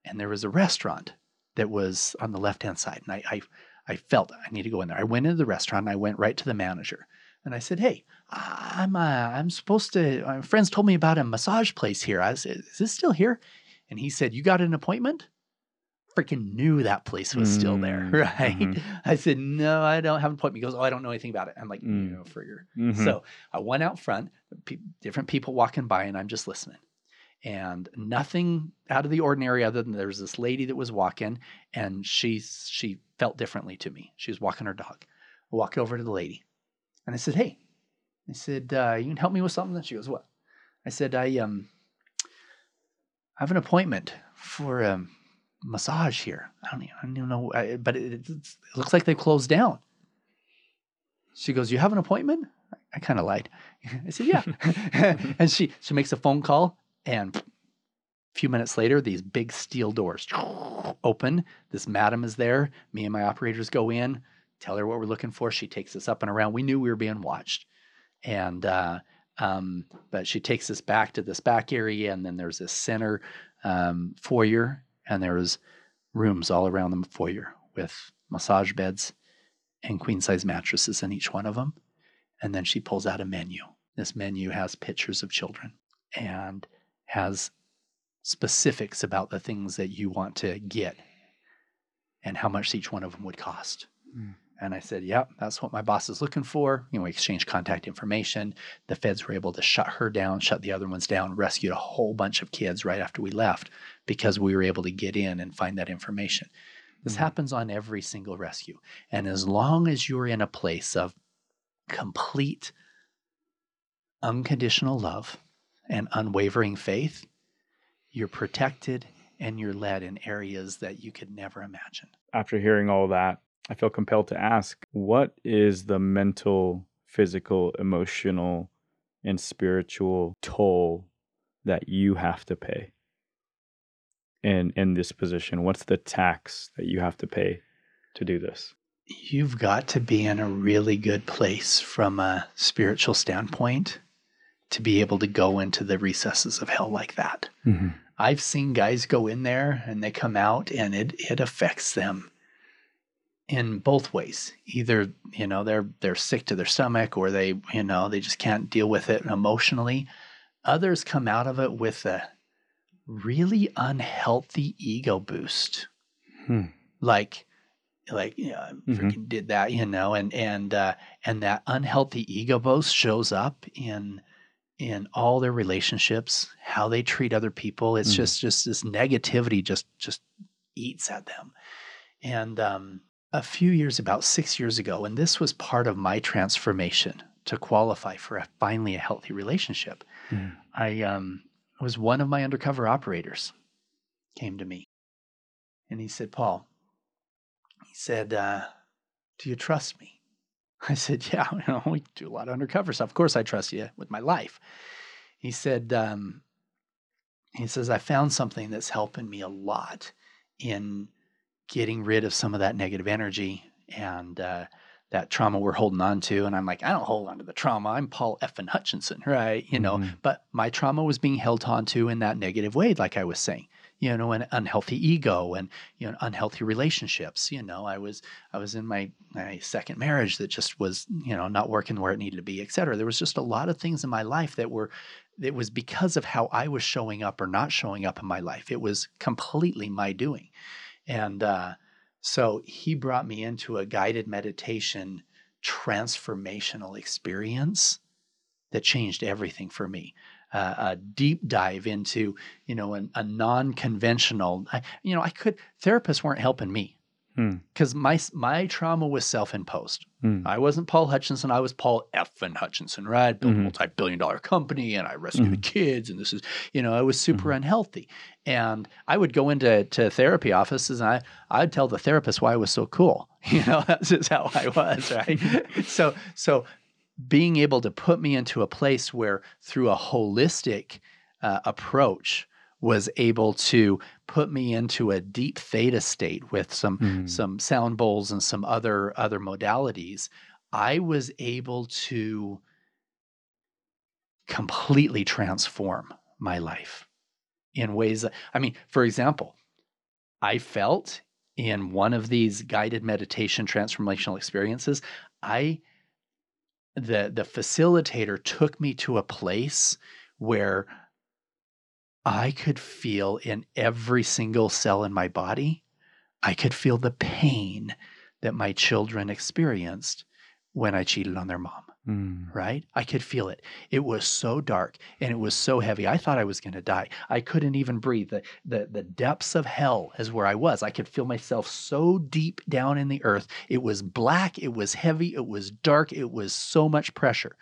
and there was a restaurant that was on the left hand side, and I, I I felt I need to go in there. I went into the restaurant. and I went right to the manager, and I said, "Hey, I'm uh, I'm supposed to. My friends told me about a massage place here. I said, is this still here?" And he said, "You got an appointment?" freaking knew that place was still there,
Mm,
right?
mhm.
I said, no, I don't have an appointment. He goes, oh, I don't know anything about it. I'm like,
Mm.
you know, for your.
Mhm.
So I went out front, pe- different people walking by, and I'm just listening. And nothing out of the ordinary other than there was this lady that was walking, and she she felt differently to me. She was walking her dog. I walk over to the lady, and I said, "Hey," I said, uh, "You can help me with something." And she goes, "What?" I said, "I um, I have an appointment for um, massage here. I don't even, I don't even know, I, but it, it looks like they closed down." She goes, "You have an appointment?" I, I kind of lied. I said, "Yeah," and she she makes a phone call, and a few minutes later, these big steel doors open. This madam is there. Me and my operators go in, tell her what we're looking for. She takes us up and around. We knew we were being watched, and uh, um, but she takes us back to this back area, and then there's this center um, foyer, and there was rooms all around the foyer with massage beds and queen size mattresses in each one of them. And then she pulls out a menu. This menu has pictures of children and has specifics about the things that you want to get and how much each one of them would cost.
Mm.
And I said, Yep, that's what my boss is looking for. You know, we exchanged contact information. The feds were able to shut her down, shut the other ones down, rescued a whole bunch of kids right after we left because we were able to get in and find that information. This
Mm.
happens on every single rescue. And as long as you're in a place of complete unconditional love and unwavering faith, you're protected and you're led in areas that you could never imagine.
After hearing all that, I feel compelled to ask what is the mental, physical, emotional, and spiritual toll that you have to pay in in this position? What's the tax that you have to pay to do this?
You've got to be in a really good place from a spiritual standpoint to be able to go into the recesses of hell like that. Mm-hmm. I've seen guys go in there and they come out and it it affects them in both ways. Either, you know, they're they're sick to their stomach or they, you know, they just can't deal with it emotionally. Others come out of it with a really unhealthy ego boost.
Hmm.
Like like yeah, I
Mhm.
freaking did that, you know, and and uh and that unhealthy ego boost shows up in in all their relationships, how they treat other people. It's
Mhm.
just just this negativity just just eats at them. And um, a few years, about six years ago, and this was part of my transformation to qualify for a, finally a healthy relationship.
Mhm.
I um, was one of my undercover operators came to me, and he said, "Paul," he said, uh, "Do you trust me?" I said, "Yeah, you know, we do a lot of undercover stuff. Of course, I trust you with my life." He said, um, "He says I found something that's helping me a lot in getting rid of some of that negative energy and uh, that trauma we're holding on to. And I'm like, I don't hold on to the trauma. I'm Paul F. and Hutchinson, right? You know,
Mhm.
but my trauma was being held onto in that negative way, like I was saying. You know, an unhealthy ego and you know unhealthy relationships. You know, I was I was in my my second marriage that just was you know not working where it needed to be, et cetera. There was just a lot of things in my life that were it was because of how I was showing up or not showing up in my life. It was completely my doing. And uh, so he brought me into a guided meditation transformational experience that changed everything for me. Uh, a deep dive into, you know, an, a non-conventional. I, you know, I could therapists weren't helping me
Hmm.
because my my trauma was self-imposed.
Hmm.
I wasn't Paul Hutchinson. I was Paul F. and Hutchinson, right? Built
Mhm.
a multi-billion dollar company and I rescued the kids and this is, you know, I was super unhealthy. And I would go into to therapy offices and I I'd tell the therapist why I was so cool. You know, that's just how I was, right? so so being able to put me into a place where through a holistic uh, approach was able to put me into a deep theta state with some
Hmm.
some sound bowls and some other other modalities i was able to completely transform my life in ways that i mean for example i felt in one of these guided meditation transformational experiences i the the facilitator took me to a place where I could feel in every single cell in my body, I could feel the pain that my children experienced when I cheated on their mom,
Hmm.
right? I could feel it. It was so dark and it was so heavy. I thought I was going to die. I couldn't even breathe. The, the, the depths of hell is where I was. I could feel myself so deep down in the earth. It was black, it was heavy, it was dark, it was so much pressure.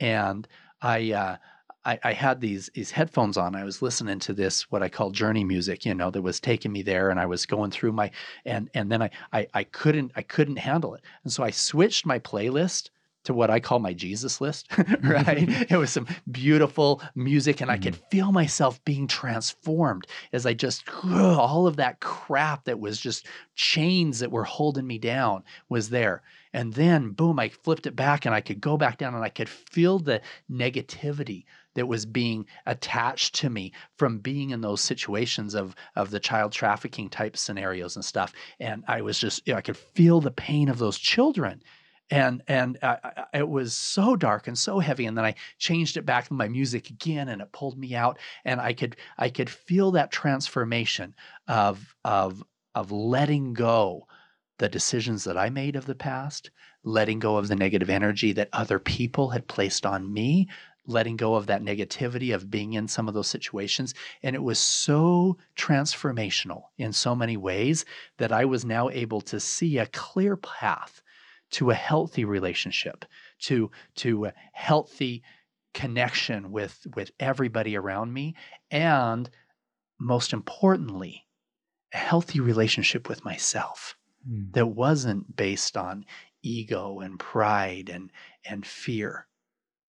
And I, uh, I, I had these these headphones on. I was listening to this what I call journey music, you know, that was taking me there, and I was going through my and and then I I, I couldn't I couldn't handle it, and so I switched my playlist to what I call my Jesus list. right, it was some beautiful music, and I could mm-hmm. feel myself being transformed as I just all of that crap that was just chains that were holding me down was there. And then, boom, I flipped it back and I could go back down and I could feel the negativity that was being attached to me from being in those situations of of the child trafficking type scenarios and stuff. And i was just you know, i could feel the pain of those children. And and I, it was so dark and so heavy. And then i changed it back to my music again and it pulled me out. And i could i could feel that transformation of of of letting go the decisions that i made of the past letting go of the negative energy that other people had placed on me letting go of that negativity of being in some of those situations. And it was so transformational in so many ways that I was now able to see a clear path to a healthy relationship, to, to a healthy connection with, with everybody around me. And most importantly, a healthy relationship with myself
Hmm.
that wasn't based on ego and pride and, and fear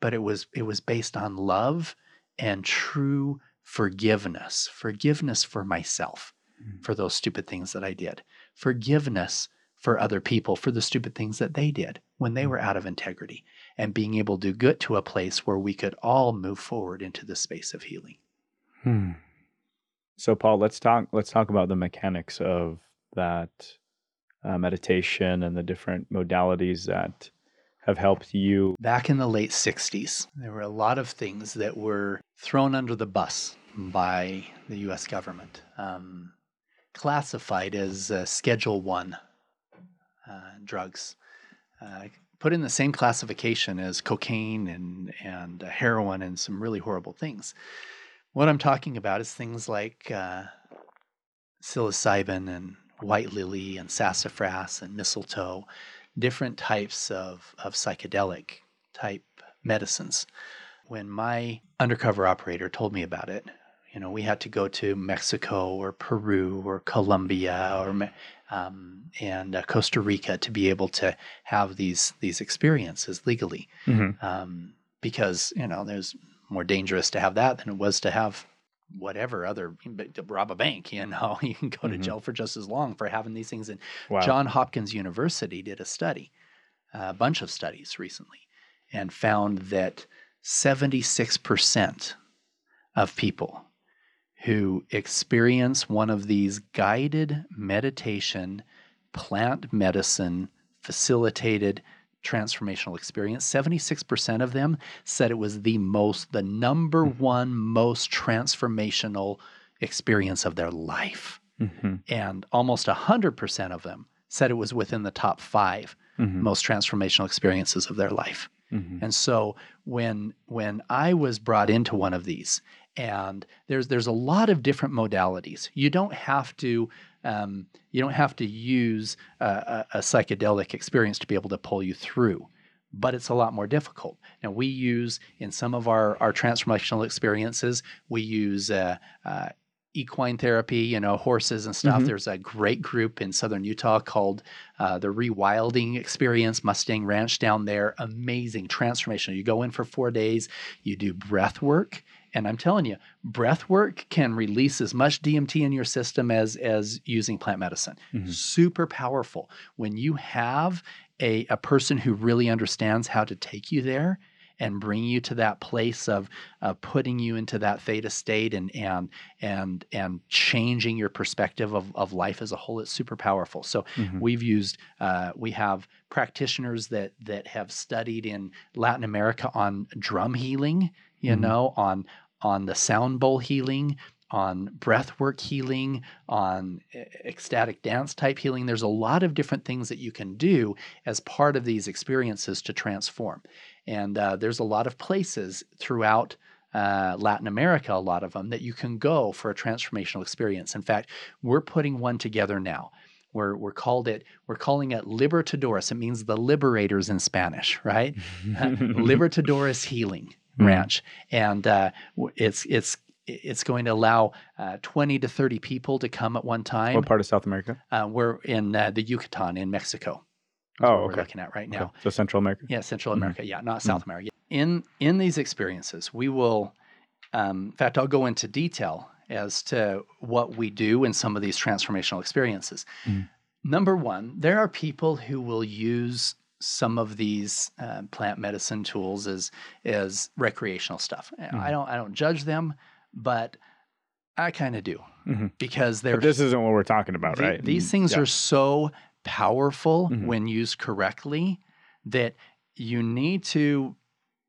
but it was it was based on love and true forgiveness forgiveness for myself
Mm.
for those stupid things that i did forgiveness for other people for the stupid things that they did when they were out of integrity and being able to get to a place where we could all move forward into the space of healing
Hmm. So, Paul, let's talk. Let's talk about the mechanics of that uh, meditation and the different modalities that have helped you.
back in the late 60s there were a lot of things that were thrown under the bus by the us government um, classified as uh, schedule one uh, drugs uh, put in the same classification as cocaine and, and uh, heroin and some really horrible things what i'm talking about is things like uh, psilocybin and white lily and sassafras and mistletoe different types of, of psychedelic type medicines. When my undercover operator told me about it, you know, we had to go to Mexico or Peru or Colombia or um, and uh, Costa Rica to be able to have these these experiences legally,
Mhm.
um, because you know there's more dangerous to have that than it was to have whatever other to rob a bank. You know, you can go to
Mhm.
jail for just as long for having these things. And
Wow.
John Hopkins University did a study a bunch of studies recently and found that 76% of people who experience one of these guided meditation, plant medicine, facilitated transformational experience, 76% of them said it was the most, the number
Mm-hmm.
one most transformational experience of their life.
Mm-hmm.
And almost 100% of them said it was within the top 5
Mm-hmm.
most transformational experiences of their life.
Mm-hmm.
And so when when I was brought into one of these, and there's there's a lot of different modalities. You don't have to um, you don't have to use a, a, a psychedelic experience to be able to pull you through, but it's a lot more difficult. Now we use in some of our our transformational experiences, we use uh, uh, equine therapy, you know, horses and stuff.
Mhm.
There's a great group in southern Utah called uh, the Rewilding Experience, Mustang Ranch down there. Amazing transformation. You go in for four days, you do breath work. And I'm telling you, breath work can release as much DMT in your system as as using plant medicine.
Mhm.
Super powerful. When you have a, a person who really understands how to take you there and bring you to that place of uh, putting you into that theta state and and and and changing your perspective of, of life as a whole, it's super powerful. So
Mhm.
We've used, uh, we have practitioners that that have studied in Latin America on drum healing, you
Mhm.
know, on on the sound bowl healing, on breathwork healing, on ecstatic dance type healing. There's a lot of different things that you can do as part of these experiences to transform. And uh, there's a lot of places throughout uh, Latin America, a lot of them, that you can go for a transformational experience. In fact, we're putting one together now. We're, we're called it we're calling it Libertadores. It means the liberators in Spanish, right? Libertadores Healing
Mhm.
Ranch, and uh, it's it's it's going to allow uh, 20 to 30 people to come at one time.
What part of South America?
Uh, we're in uh, the Yucatan in Mexico.
Oh,
what we're looking at right now.
Okay. So Central America.
Yeah, Central
Mhm.
America. Yeah, not South America. In in these experiences, we will. Um, in fact, I'll go into detail as to what we do in some of these transformational experiences.
Mhm.
Number one, there are people who will use some of these uh, plant medicine tools as as recreational stuff. I
Mhm.
don't I don't judge them, but I kind of do
Mhm.
because they're
But this isn't what we're talking about,
the-
right?
These
Mm,
things
yeah.
are so powerful
Mhm.
when used correctly that you need to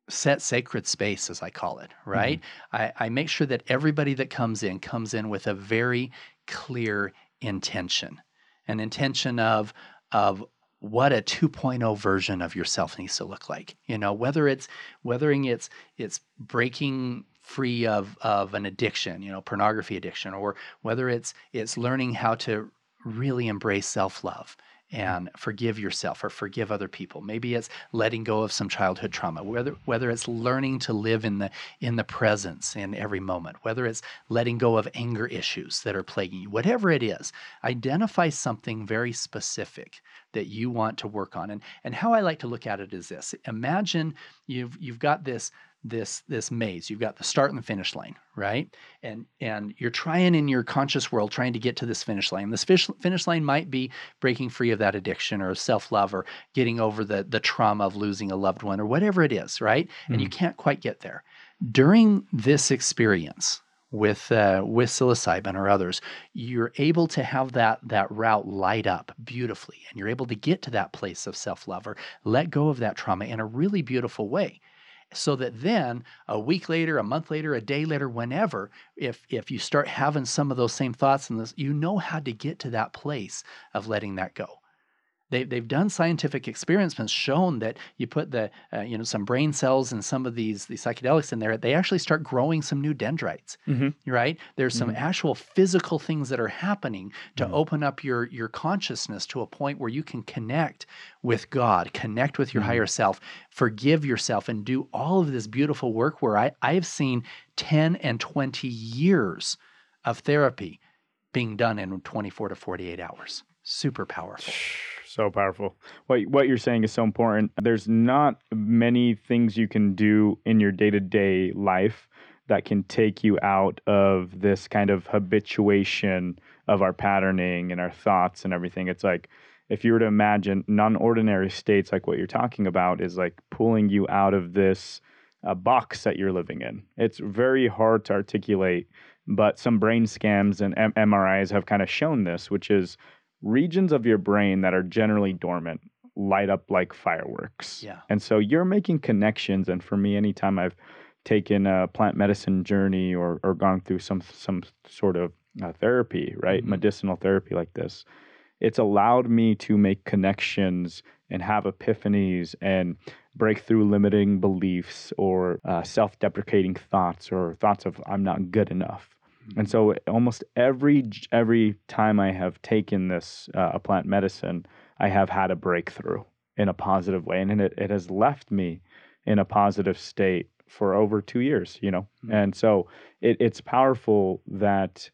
set sacred space, as I call it, right? I, I make sure that everybody that comes in comes in with a very clear intention, an intention of of what a 2.0 version of yourself needs to look like. You know, whether it's whether it's it's breaking free of of an addiction, you know, pornography addiction, or whether it's it's learning how to really embrace self-love Mm-hmm. and forgive yourself or forgive other people. Maybe it's letting go of some childhood trauma. Whether whether it's learning to live in the in the presence in every moment. Whether it's letting go of anger issues that are plaguing you. Whatever it is, identify something very specific that you want to work on. And and how I like to look at it is this. Imagine you've you've got this this this maze. You've got the start and the finish line, right? And and you're trying in your conscious world trying to get to this finish line. This fish, finish line might be breaking free of that addiction or self-love or getting over the the trauma of losing a loved one or whatever it is, right? And you can't quite get there. During this experience with uh, with psilocybin or others, you're able to have that that route light up beautifully, and you're able to get to that place of self-love or let go of that trauma in a really beautiful way so that then a week later a month later a day later whenever if if you start having some of those same thoughts and this you know how to get to that place of letting that go they, they've done scientific experiments shown that you put the uh, you know some brain cells and some of these these psychedelics in there they actually start growing some new dendrites
Mhm.
right there's some
Mhm.
actual physical things that are happening to
Mhm.
open up your your consciousness to a point where you can connect with god connect with your
Mhm.
higher self forgive yourself and do all of this beautiful work where I, I've seen 10 and 20 years of therapy being done in 24 to 48 hours. Super powerful.
So powerful. What what you're saying is so important. There's not many things you can do in your day-to-day life that can take you out of this kind of habituation of our patterning and our thoughts and everything. It's like if you were to imagine non-ordinary states like what you're talking about is like pulling you out of this uh, box that you're living in. It's very hard to articulate, but some brain scans and M- MRIs have kind of shown this, which is regions of your brain that are generally dormant light up like fireworks.
Yeah.
And so you're making connections. And for me, anytime I've taken a plant medicine journey or, or gone through some some sort of uh, therapy, right,
Mhm.
medicinal therapy like this, it's allowed me to make connections and have epiphanies and break through limiting beliefs or uh, self-deprecating thoughts or thoughts of I'm not good enough. And so almost every every time I have taken this uh, a plant medicine, I have had a breakthrough in a positive way, and it, it has left me in a positive state for over two years. You know,
Mhm.
and so it, it's powerful that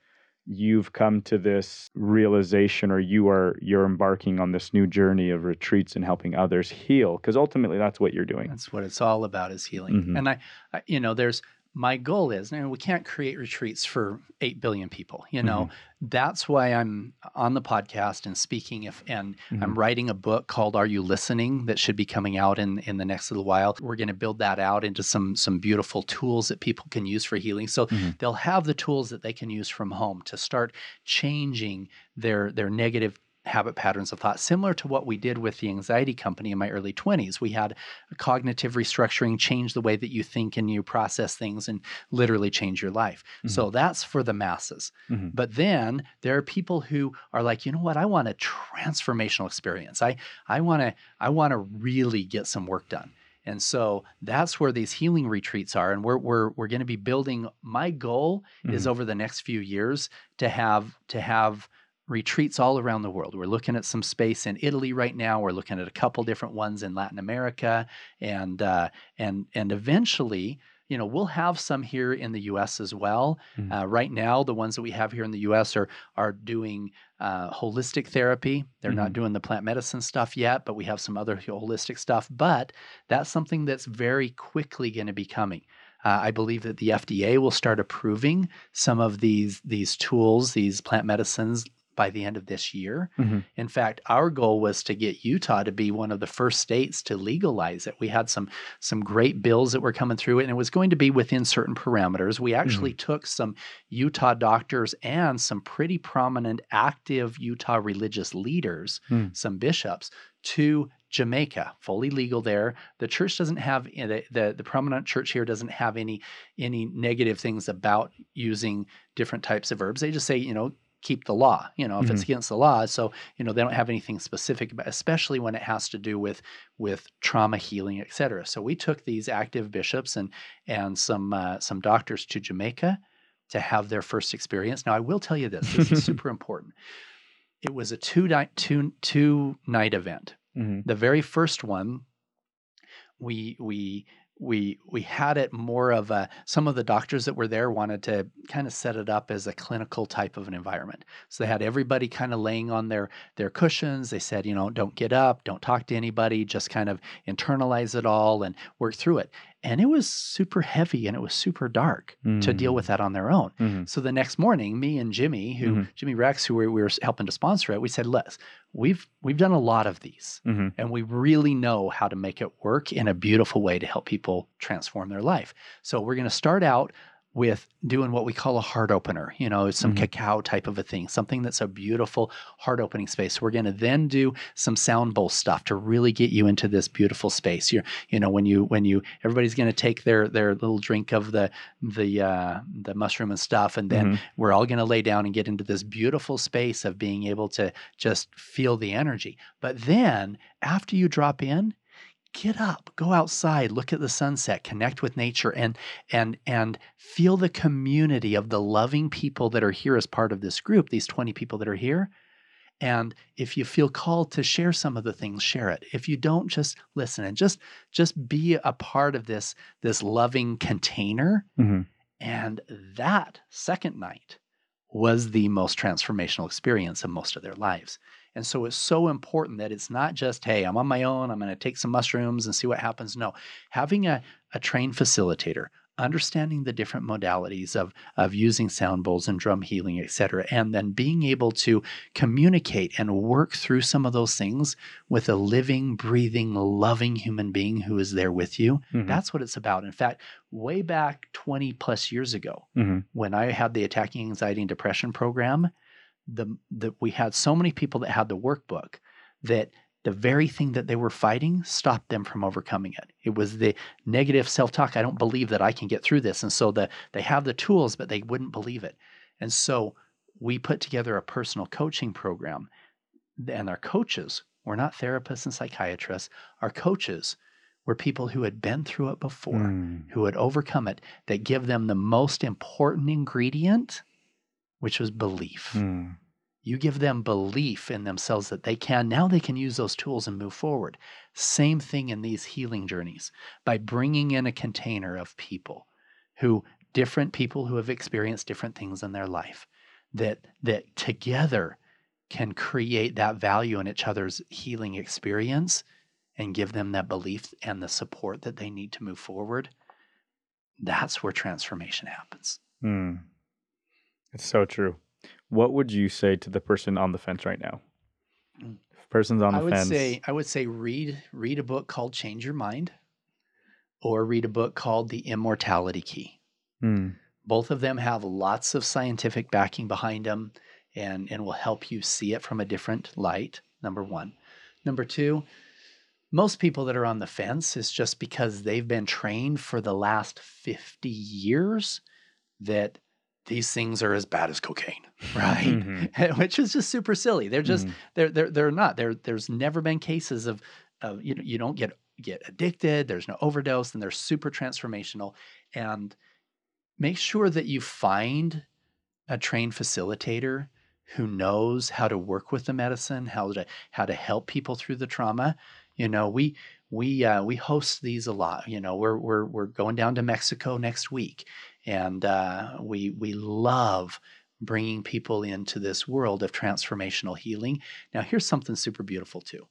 you've come to this realization, or you are you're embarking on this new journey of retreats and helping others heal, because ultimately that's what you're doing.
That's what it's all about is healing.
Mhm.
And I, I, you know, there's my goal is, now we can't create retreats for 8 billion people. You know, that's why I'm on the podcast and speaking if and I'm writing a book called Are You Listening that should be coming out in in the next little while. We're going to build that out into some some beautiful tools that people can use for healing. So
Mhm.
they'll have the tools that they can use from home to start changing their their negative habit patterns of thought similar to what we did with the anxiety company in my early 20s we had cognitive restructuring change the way that you think and you process things and literally change your life. So that's for the masses.
Mhm.
but then there are people who are like you know what? I want a transformational experience. I i want to i want to really get some work done. And so that's where these healing retreats are and we're we're, we're going to be building my goal is over the next few years to have to have retreats all around the world. We're looking at some space in Italy right now. We're looking at a couple different ones in Latin America, and uh, and and eventually, you know, we'll have some here in the U.S. as well.
Mhm.
Uh, right now, the ones that we have here in the U.S. are are doing uh, holistic therapy. They're not
Mhm.
doing the plant medicine stuff yet, but we have some other holistic stuff. But that's something that's very quickly going to be coming. Uh, I believe that the FDA will start approving some of these these tools, these plant medicines, by the end of this year.
Mhm.
In fact, our goal was to get Utah to be one of the first states to legalize it. We had some some great bills that were coming through, and it was going to be within certain parameters. We actually took some Utah doctors and some pretty prominent active Utah religious leaders,
Hmm.
some bishops, to Jamaica, fully legal there. The church doesn't have eh, the, the the prominent church here doesn't have any any negative things about using different types of herbs. They just say, you know, keep the law. You know, if it's against the law, so you know they don't have anything specific about, especially when it has to do with with trauma healing, et cetera. So we took these active bishops and and some uh, some doctors to Jamaica to have their first experience. Now, I will tell you this: this is super important. It was a two night two two night event.
Mhm.
The very first one, we we we we had it more of a some of the doctors that were there wanted to kind of set it up as a clinical type of an environment so they had everybody kind of laying on their their cushions they said you know don't get up don't talk to anybody just kind of internalize it all and work through it and it was super heavy and it was super dark to deal
Mm.
with that on their own
Mhm.
so the next morning, me and Jimmy, who
Mhm.
Jimmy Rex, who we, we were helping to sponsor it, we said, "Let's we've we've done a lot of these,
Mhm.
and we really know how to make it work in a beautiful way to help people transform their life. So we're going to start out with doing what we call a heart opener, you know, some
Mhm.
cacao type of a thing, something that's a beautiful heart opening space. We're going to then do some sound bowl stuff to really get you into this beautiful space. You're, you know, when you when you everybody's going to take their their little drink of the the uh, the mushroom and stuff, and then
Mhm.
we're all going to lay down and get into this beautiful space of being able to just feel the energy. But then after you drop in, get up, go outside, look at the sunset, connect with nature and and and feel the community of the loving people that are here as part of this group, these 20 people that are here. And if you feel called to share some of the things, share it. If you don't, just listen and just just be a part of this this loving container
Mhm.
and that second night was the most transformational experience of most of their lives. And so it's so important that it's not just, hey, I'm on my own, I'm going to take some mushrooms and see what happens. No, having a, a trained facilitator, understanding the different modalities of of using sound bowls and drum healing, et cetera, and then being able to communicate and work through some of those things with a living, breathing, loving human being who is there with you.
Mhm.
That's what it's about. In fact, way back 20 plus years ago,
Mhm.
when I had the attacking anxiety and depression program, the, the we had so many people that had the workbook that the very thing that they were fighting stopped them from overcoming it. It was the negative self-talk. I don't believe that I can get through this. And so the they have the tools, but they wouldn't believe it. And so we put together a personal coaching program. And our coaches were not therapists and psychiatrists. Our coaches were people who had been through it before
Mm.
who had overcome it that give them the most important ingredient, which was belief.
Mm.
You give them belief in themselves that they can. Now they can use those tools and move forward. Same thing in these healing journeys by bringing in a container of people who, different people who have experienced different things in their life, that, that together can create that value in each other's healing experience and give them that belief and the support that they need to move forward. That's where transformation happens.
Mm. It's so true. What would you say to the person on the fence right now? If person's on the
I would
fence.
say I would say read read a book called Change Your Mind or read a book called The Immortality Key.
Mm.
Both of them have lots of scientific backing behind them and and will help you see it from a different light. Number 1. Number 2, most people that are on the fence is just because they've been trained for the last 50 years that these things are as bad as cocaine, right?
Mhm.
Which is just super silly. They're just
Mhm.
they're they're they're not. There there's never been cases of of you know you don't get get addicted. There's no overdose, and they're super transformational. And make sure that you find a trained facilitator who knows how to work with the medicine, how to how to help people through the trauma. You know, we we uh, we host these a lot. You know, we're we're we're going down to Mexico next week, and uh, we we love bringing people into this world of transformational healing. Now, here's something super beautiful too.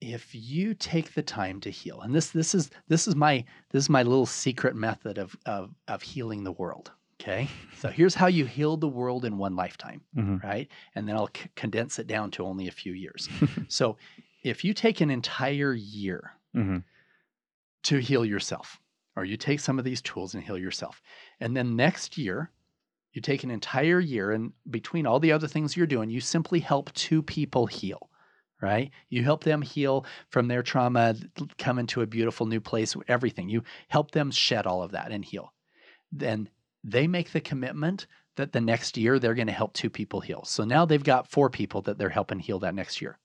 If you take the time to heal, and this this is this is my this is my little secret method of of, of healing the world. Okay, so here's how you heal the world in one lifetime
Mhm.
right? And then I'll c- condense it down to only a few years. so if you take an entire year
Mhm.
To heal yourself, or you take some of these tools and heal yourself, and then next year, you take an entire year and between all the other things you're doing, you simply help two people heal. Right? You help them heal from their trauma, come into a beautiful new place, everything. You help them shed all of that and heal. Then they make the commitment that the next year they're going to help two people heal. So now they've got four people that they're helping heal that next year.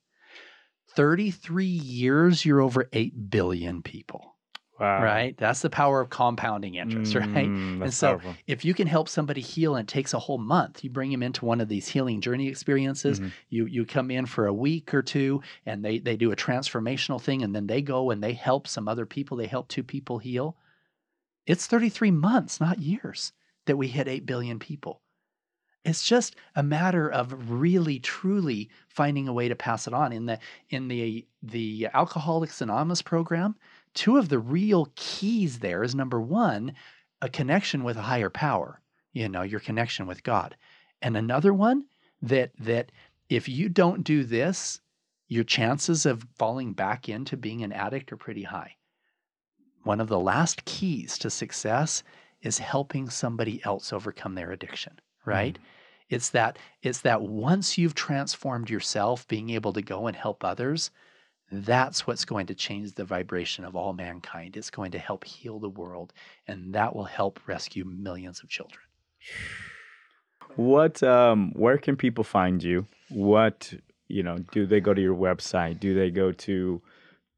33 years, you're over 8 billion people,
Wow.
right? That's the power of compounding interest, right?
Mm,
And so
powerful.
if you can help somebody heal and it takes a whole month, you bring them into one of these healing journey experiences.
Mhm.
You you come in for a week or two and they they do a transformational thing and then they go and they help some other people, they help two people heal. It's 33 months, not years, that we hit 8 billion people. It's just a matter of really truly finding a way to pass it on in the in the the Alcoholics Anonymous program. Two of the real keys there is number 1, a connection with a higher power, you know, your connection with God. And another one that that if you don't do this, your chances of falling back into being an addict are pretty high. One of the last keys to success is helping somebody else overcome their addiction, right? Mm-hmm. It's that it's that once you've transformed yourself, being able to go and help others, that's what's going to change the vibration of all mankind. It's going to help heal the world, and that will help rescue millions of children.
What um where can people find you? What you know, do they go to your website? Do they go to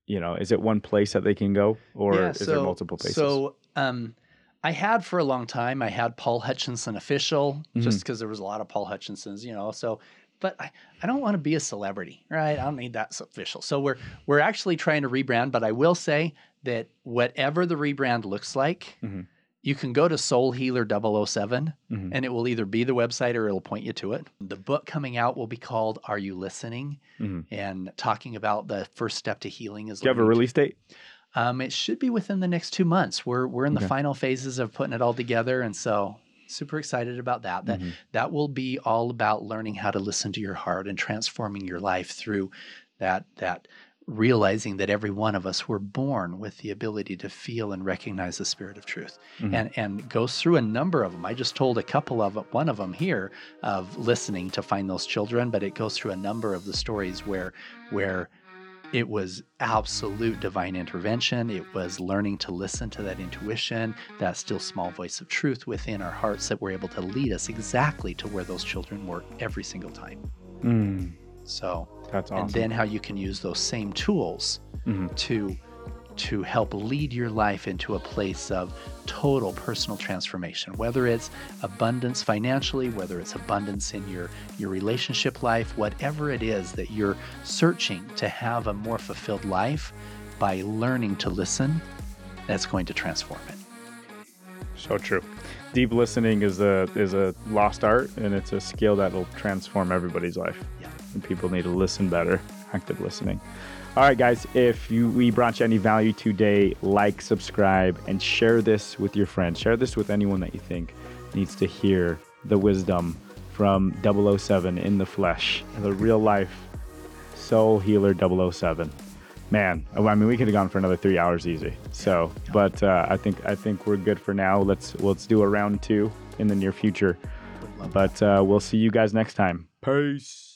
you know, is it one place that they can go or is there multiple places?
So, um, I had for a long time. I had Paul Hutchinson official,
Mm-hmm.
just because there was a lot of Paul Hutchinsons, you know. So, but I, I don't want to be a celebrity, right? I don't need that official. So we're we're actually trying to rebrand. But I will say that whatever the rebrand looks like,
Mhm.
you can go to Soul Healer 007
Mhm.
and it will either be the website or it'll point you to it. The book coming out will be called "Are You Listening?"
Mhm.
and talking about the first step to healing is
Do you have a release date?
Um, it should be within the next two months. We're we're in the
Okay.
final phases of putting it all together, and so super excited about that. That
Mhm.
that will be all about learning how to listen to your heart and transforming your life through that that realizing that every one of us were born with the ability to feel and recognize the spirit of truth
Mhm.
and and goes through a number of them i just told a couple of one of them here of listening to find those children but it goes through a number of the stories where where it was absolute divine intervention. It was learning to listen to that intuition, that still small voice of truth within our hearts that were able to lead us exactly to where those children were every single time.
Mm,
So,
that's awesome.
and then how you can use those same tools
Mhm.
to to help lead your life into a place of total personal transformation whether it's abundance financially whether it's abundance in your your relationship life whatever it is that you're searching to have a more fulfilled life by learning to listen that's going to transform it
So true. Deep listening is a is a lost art, and it's a skill that will transform everybody's life.
Yeah.
And people need to listen better. Active listening. All right, guys. If you we brought you any value today, like, subscribe, and share this with your friends. Share this with anyone that you think needs to hear the wisdom from 007 in the flesh, the real life soul healer 007 man i mean we could have gone for another three hours easy so but uh, i think i think we're good for now let's let's do a round two in the near future but uh, we'll see you guys next time peace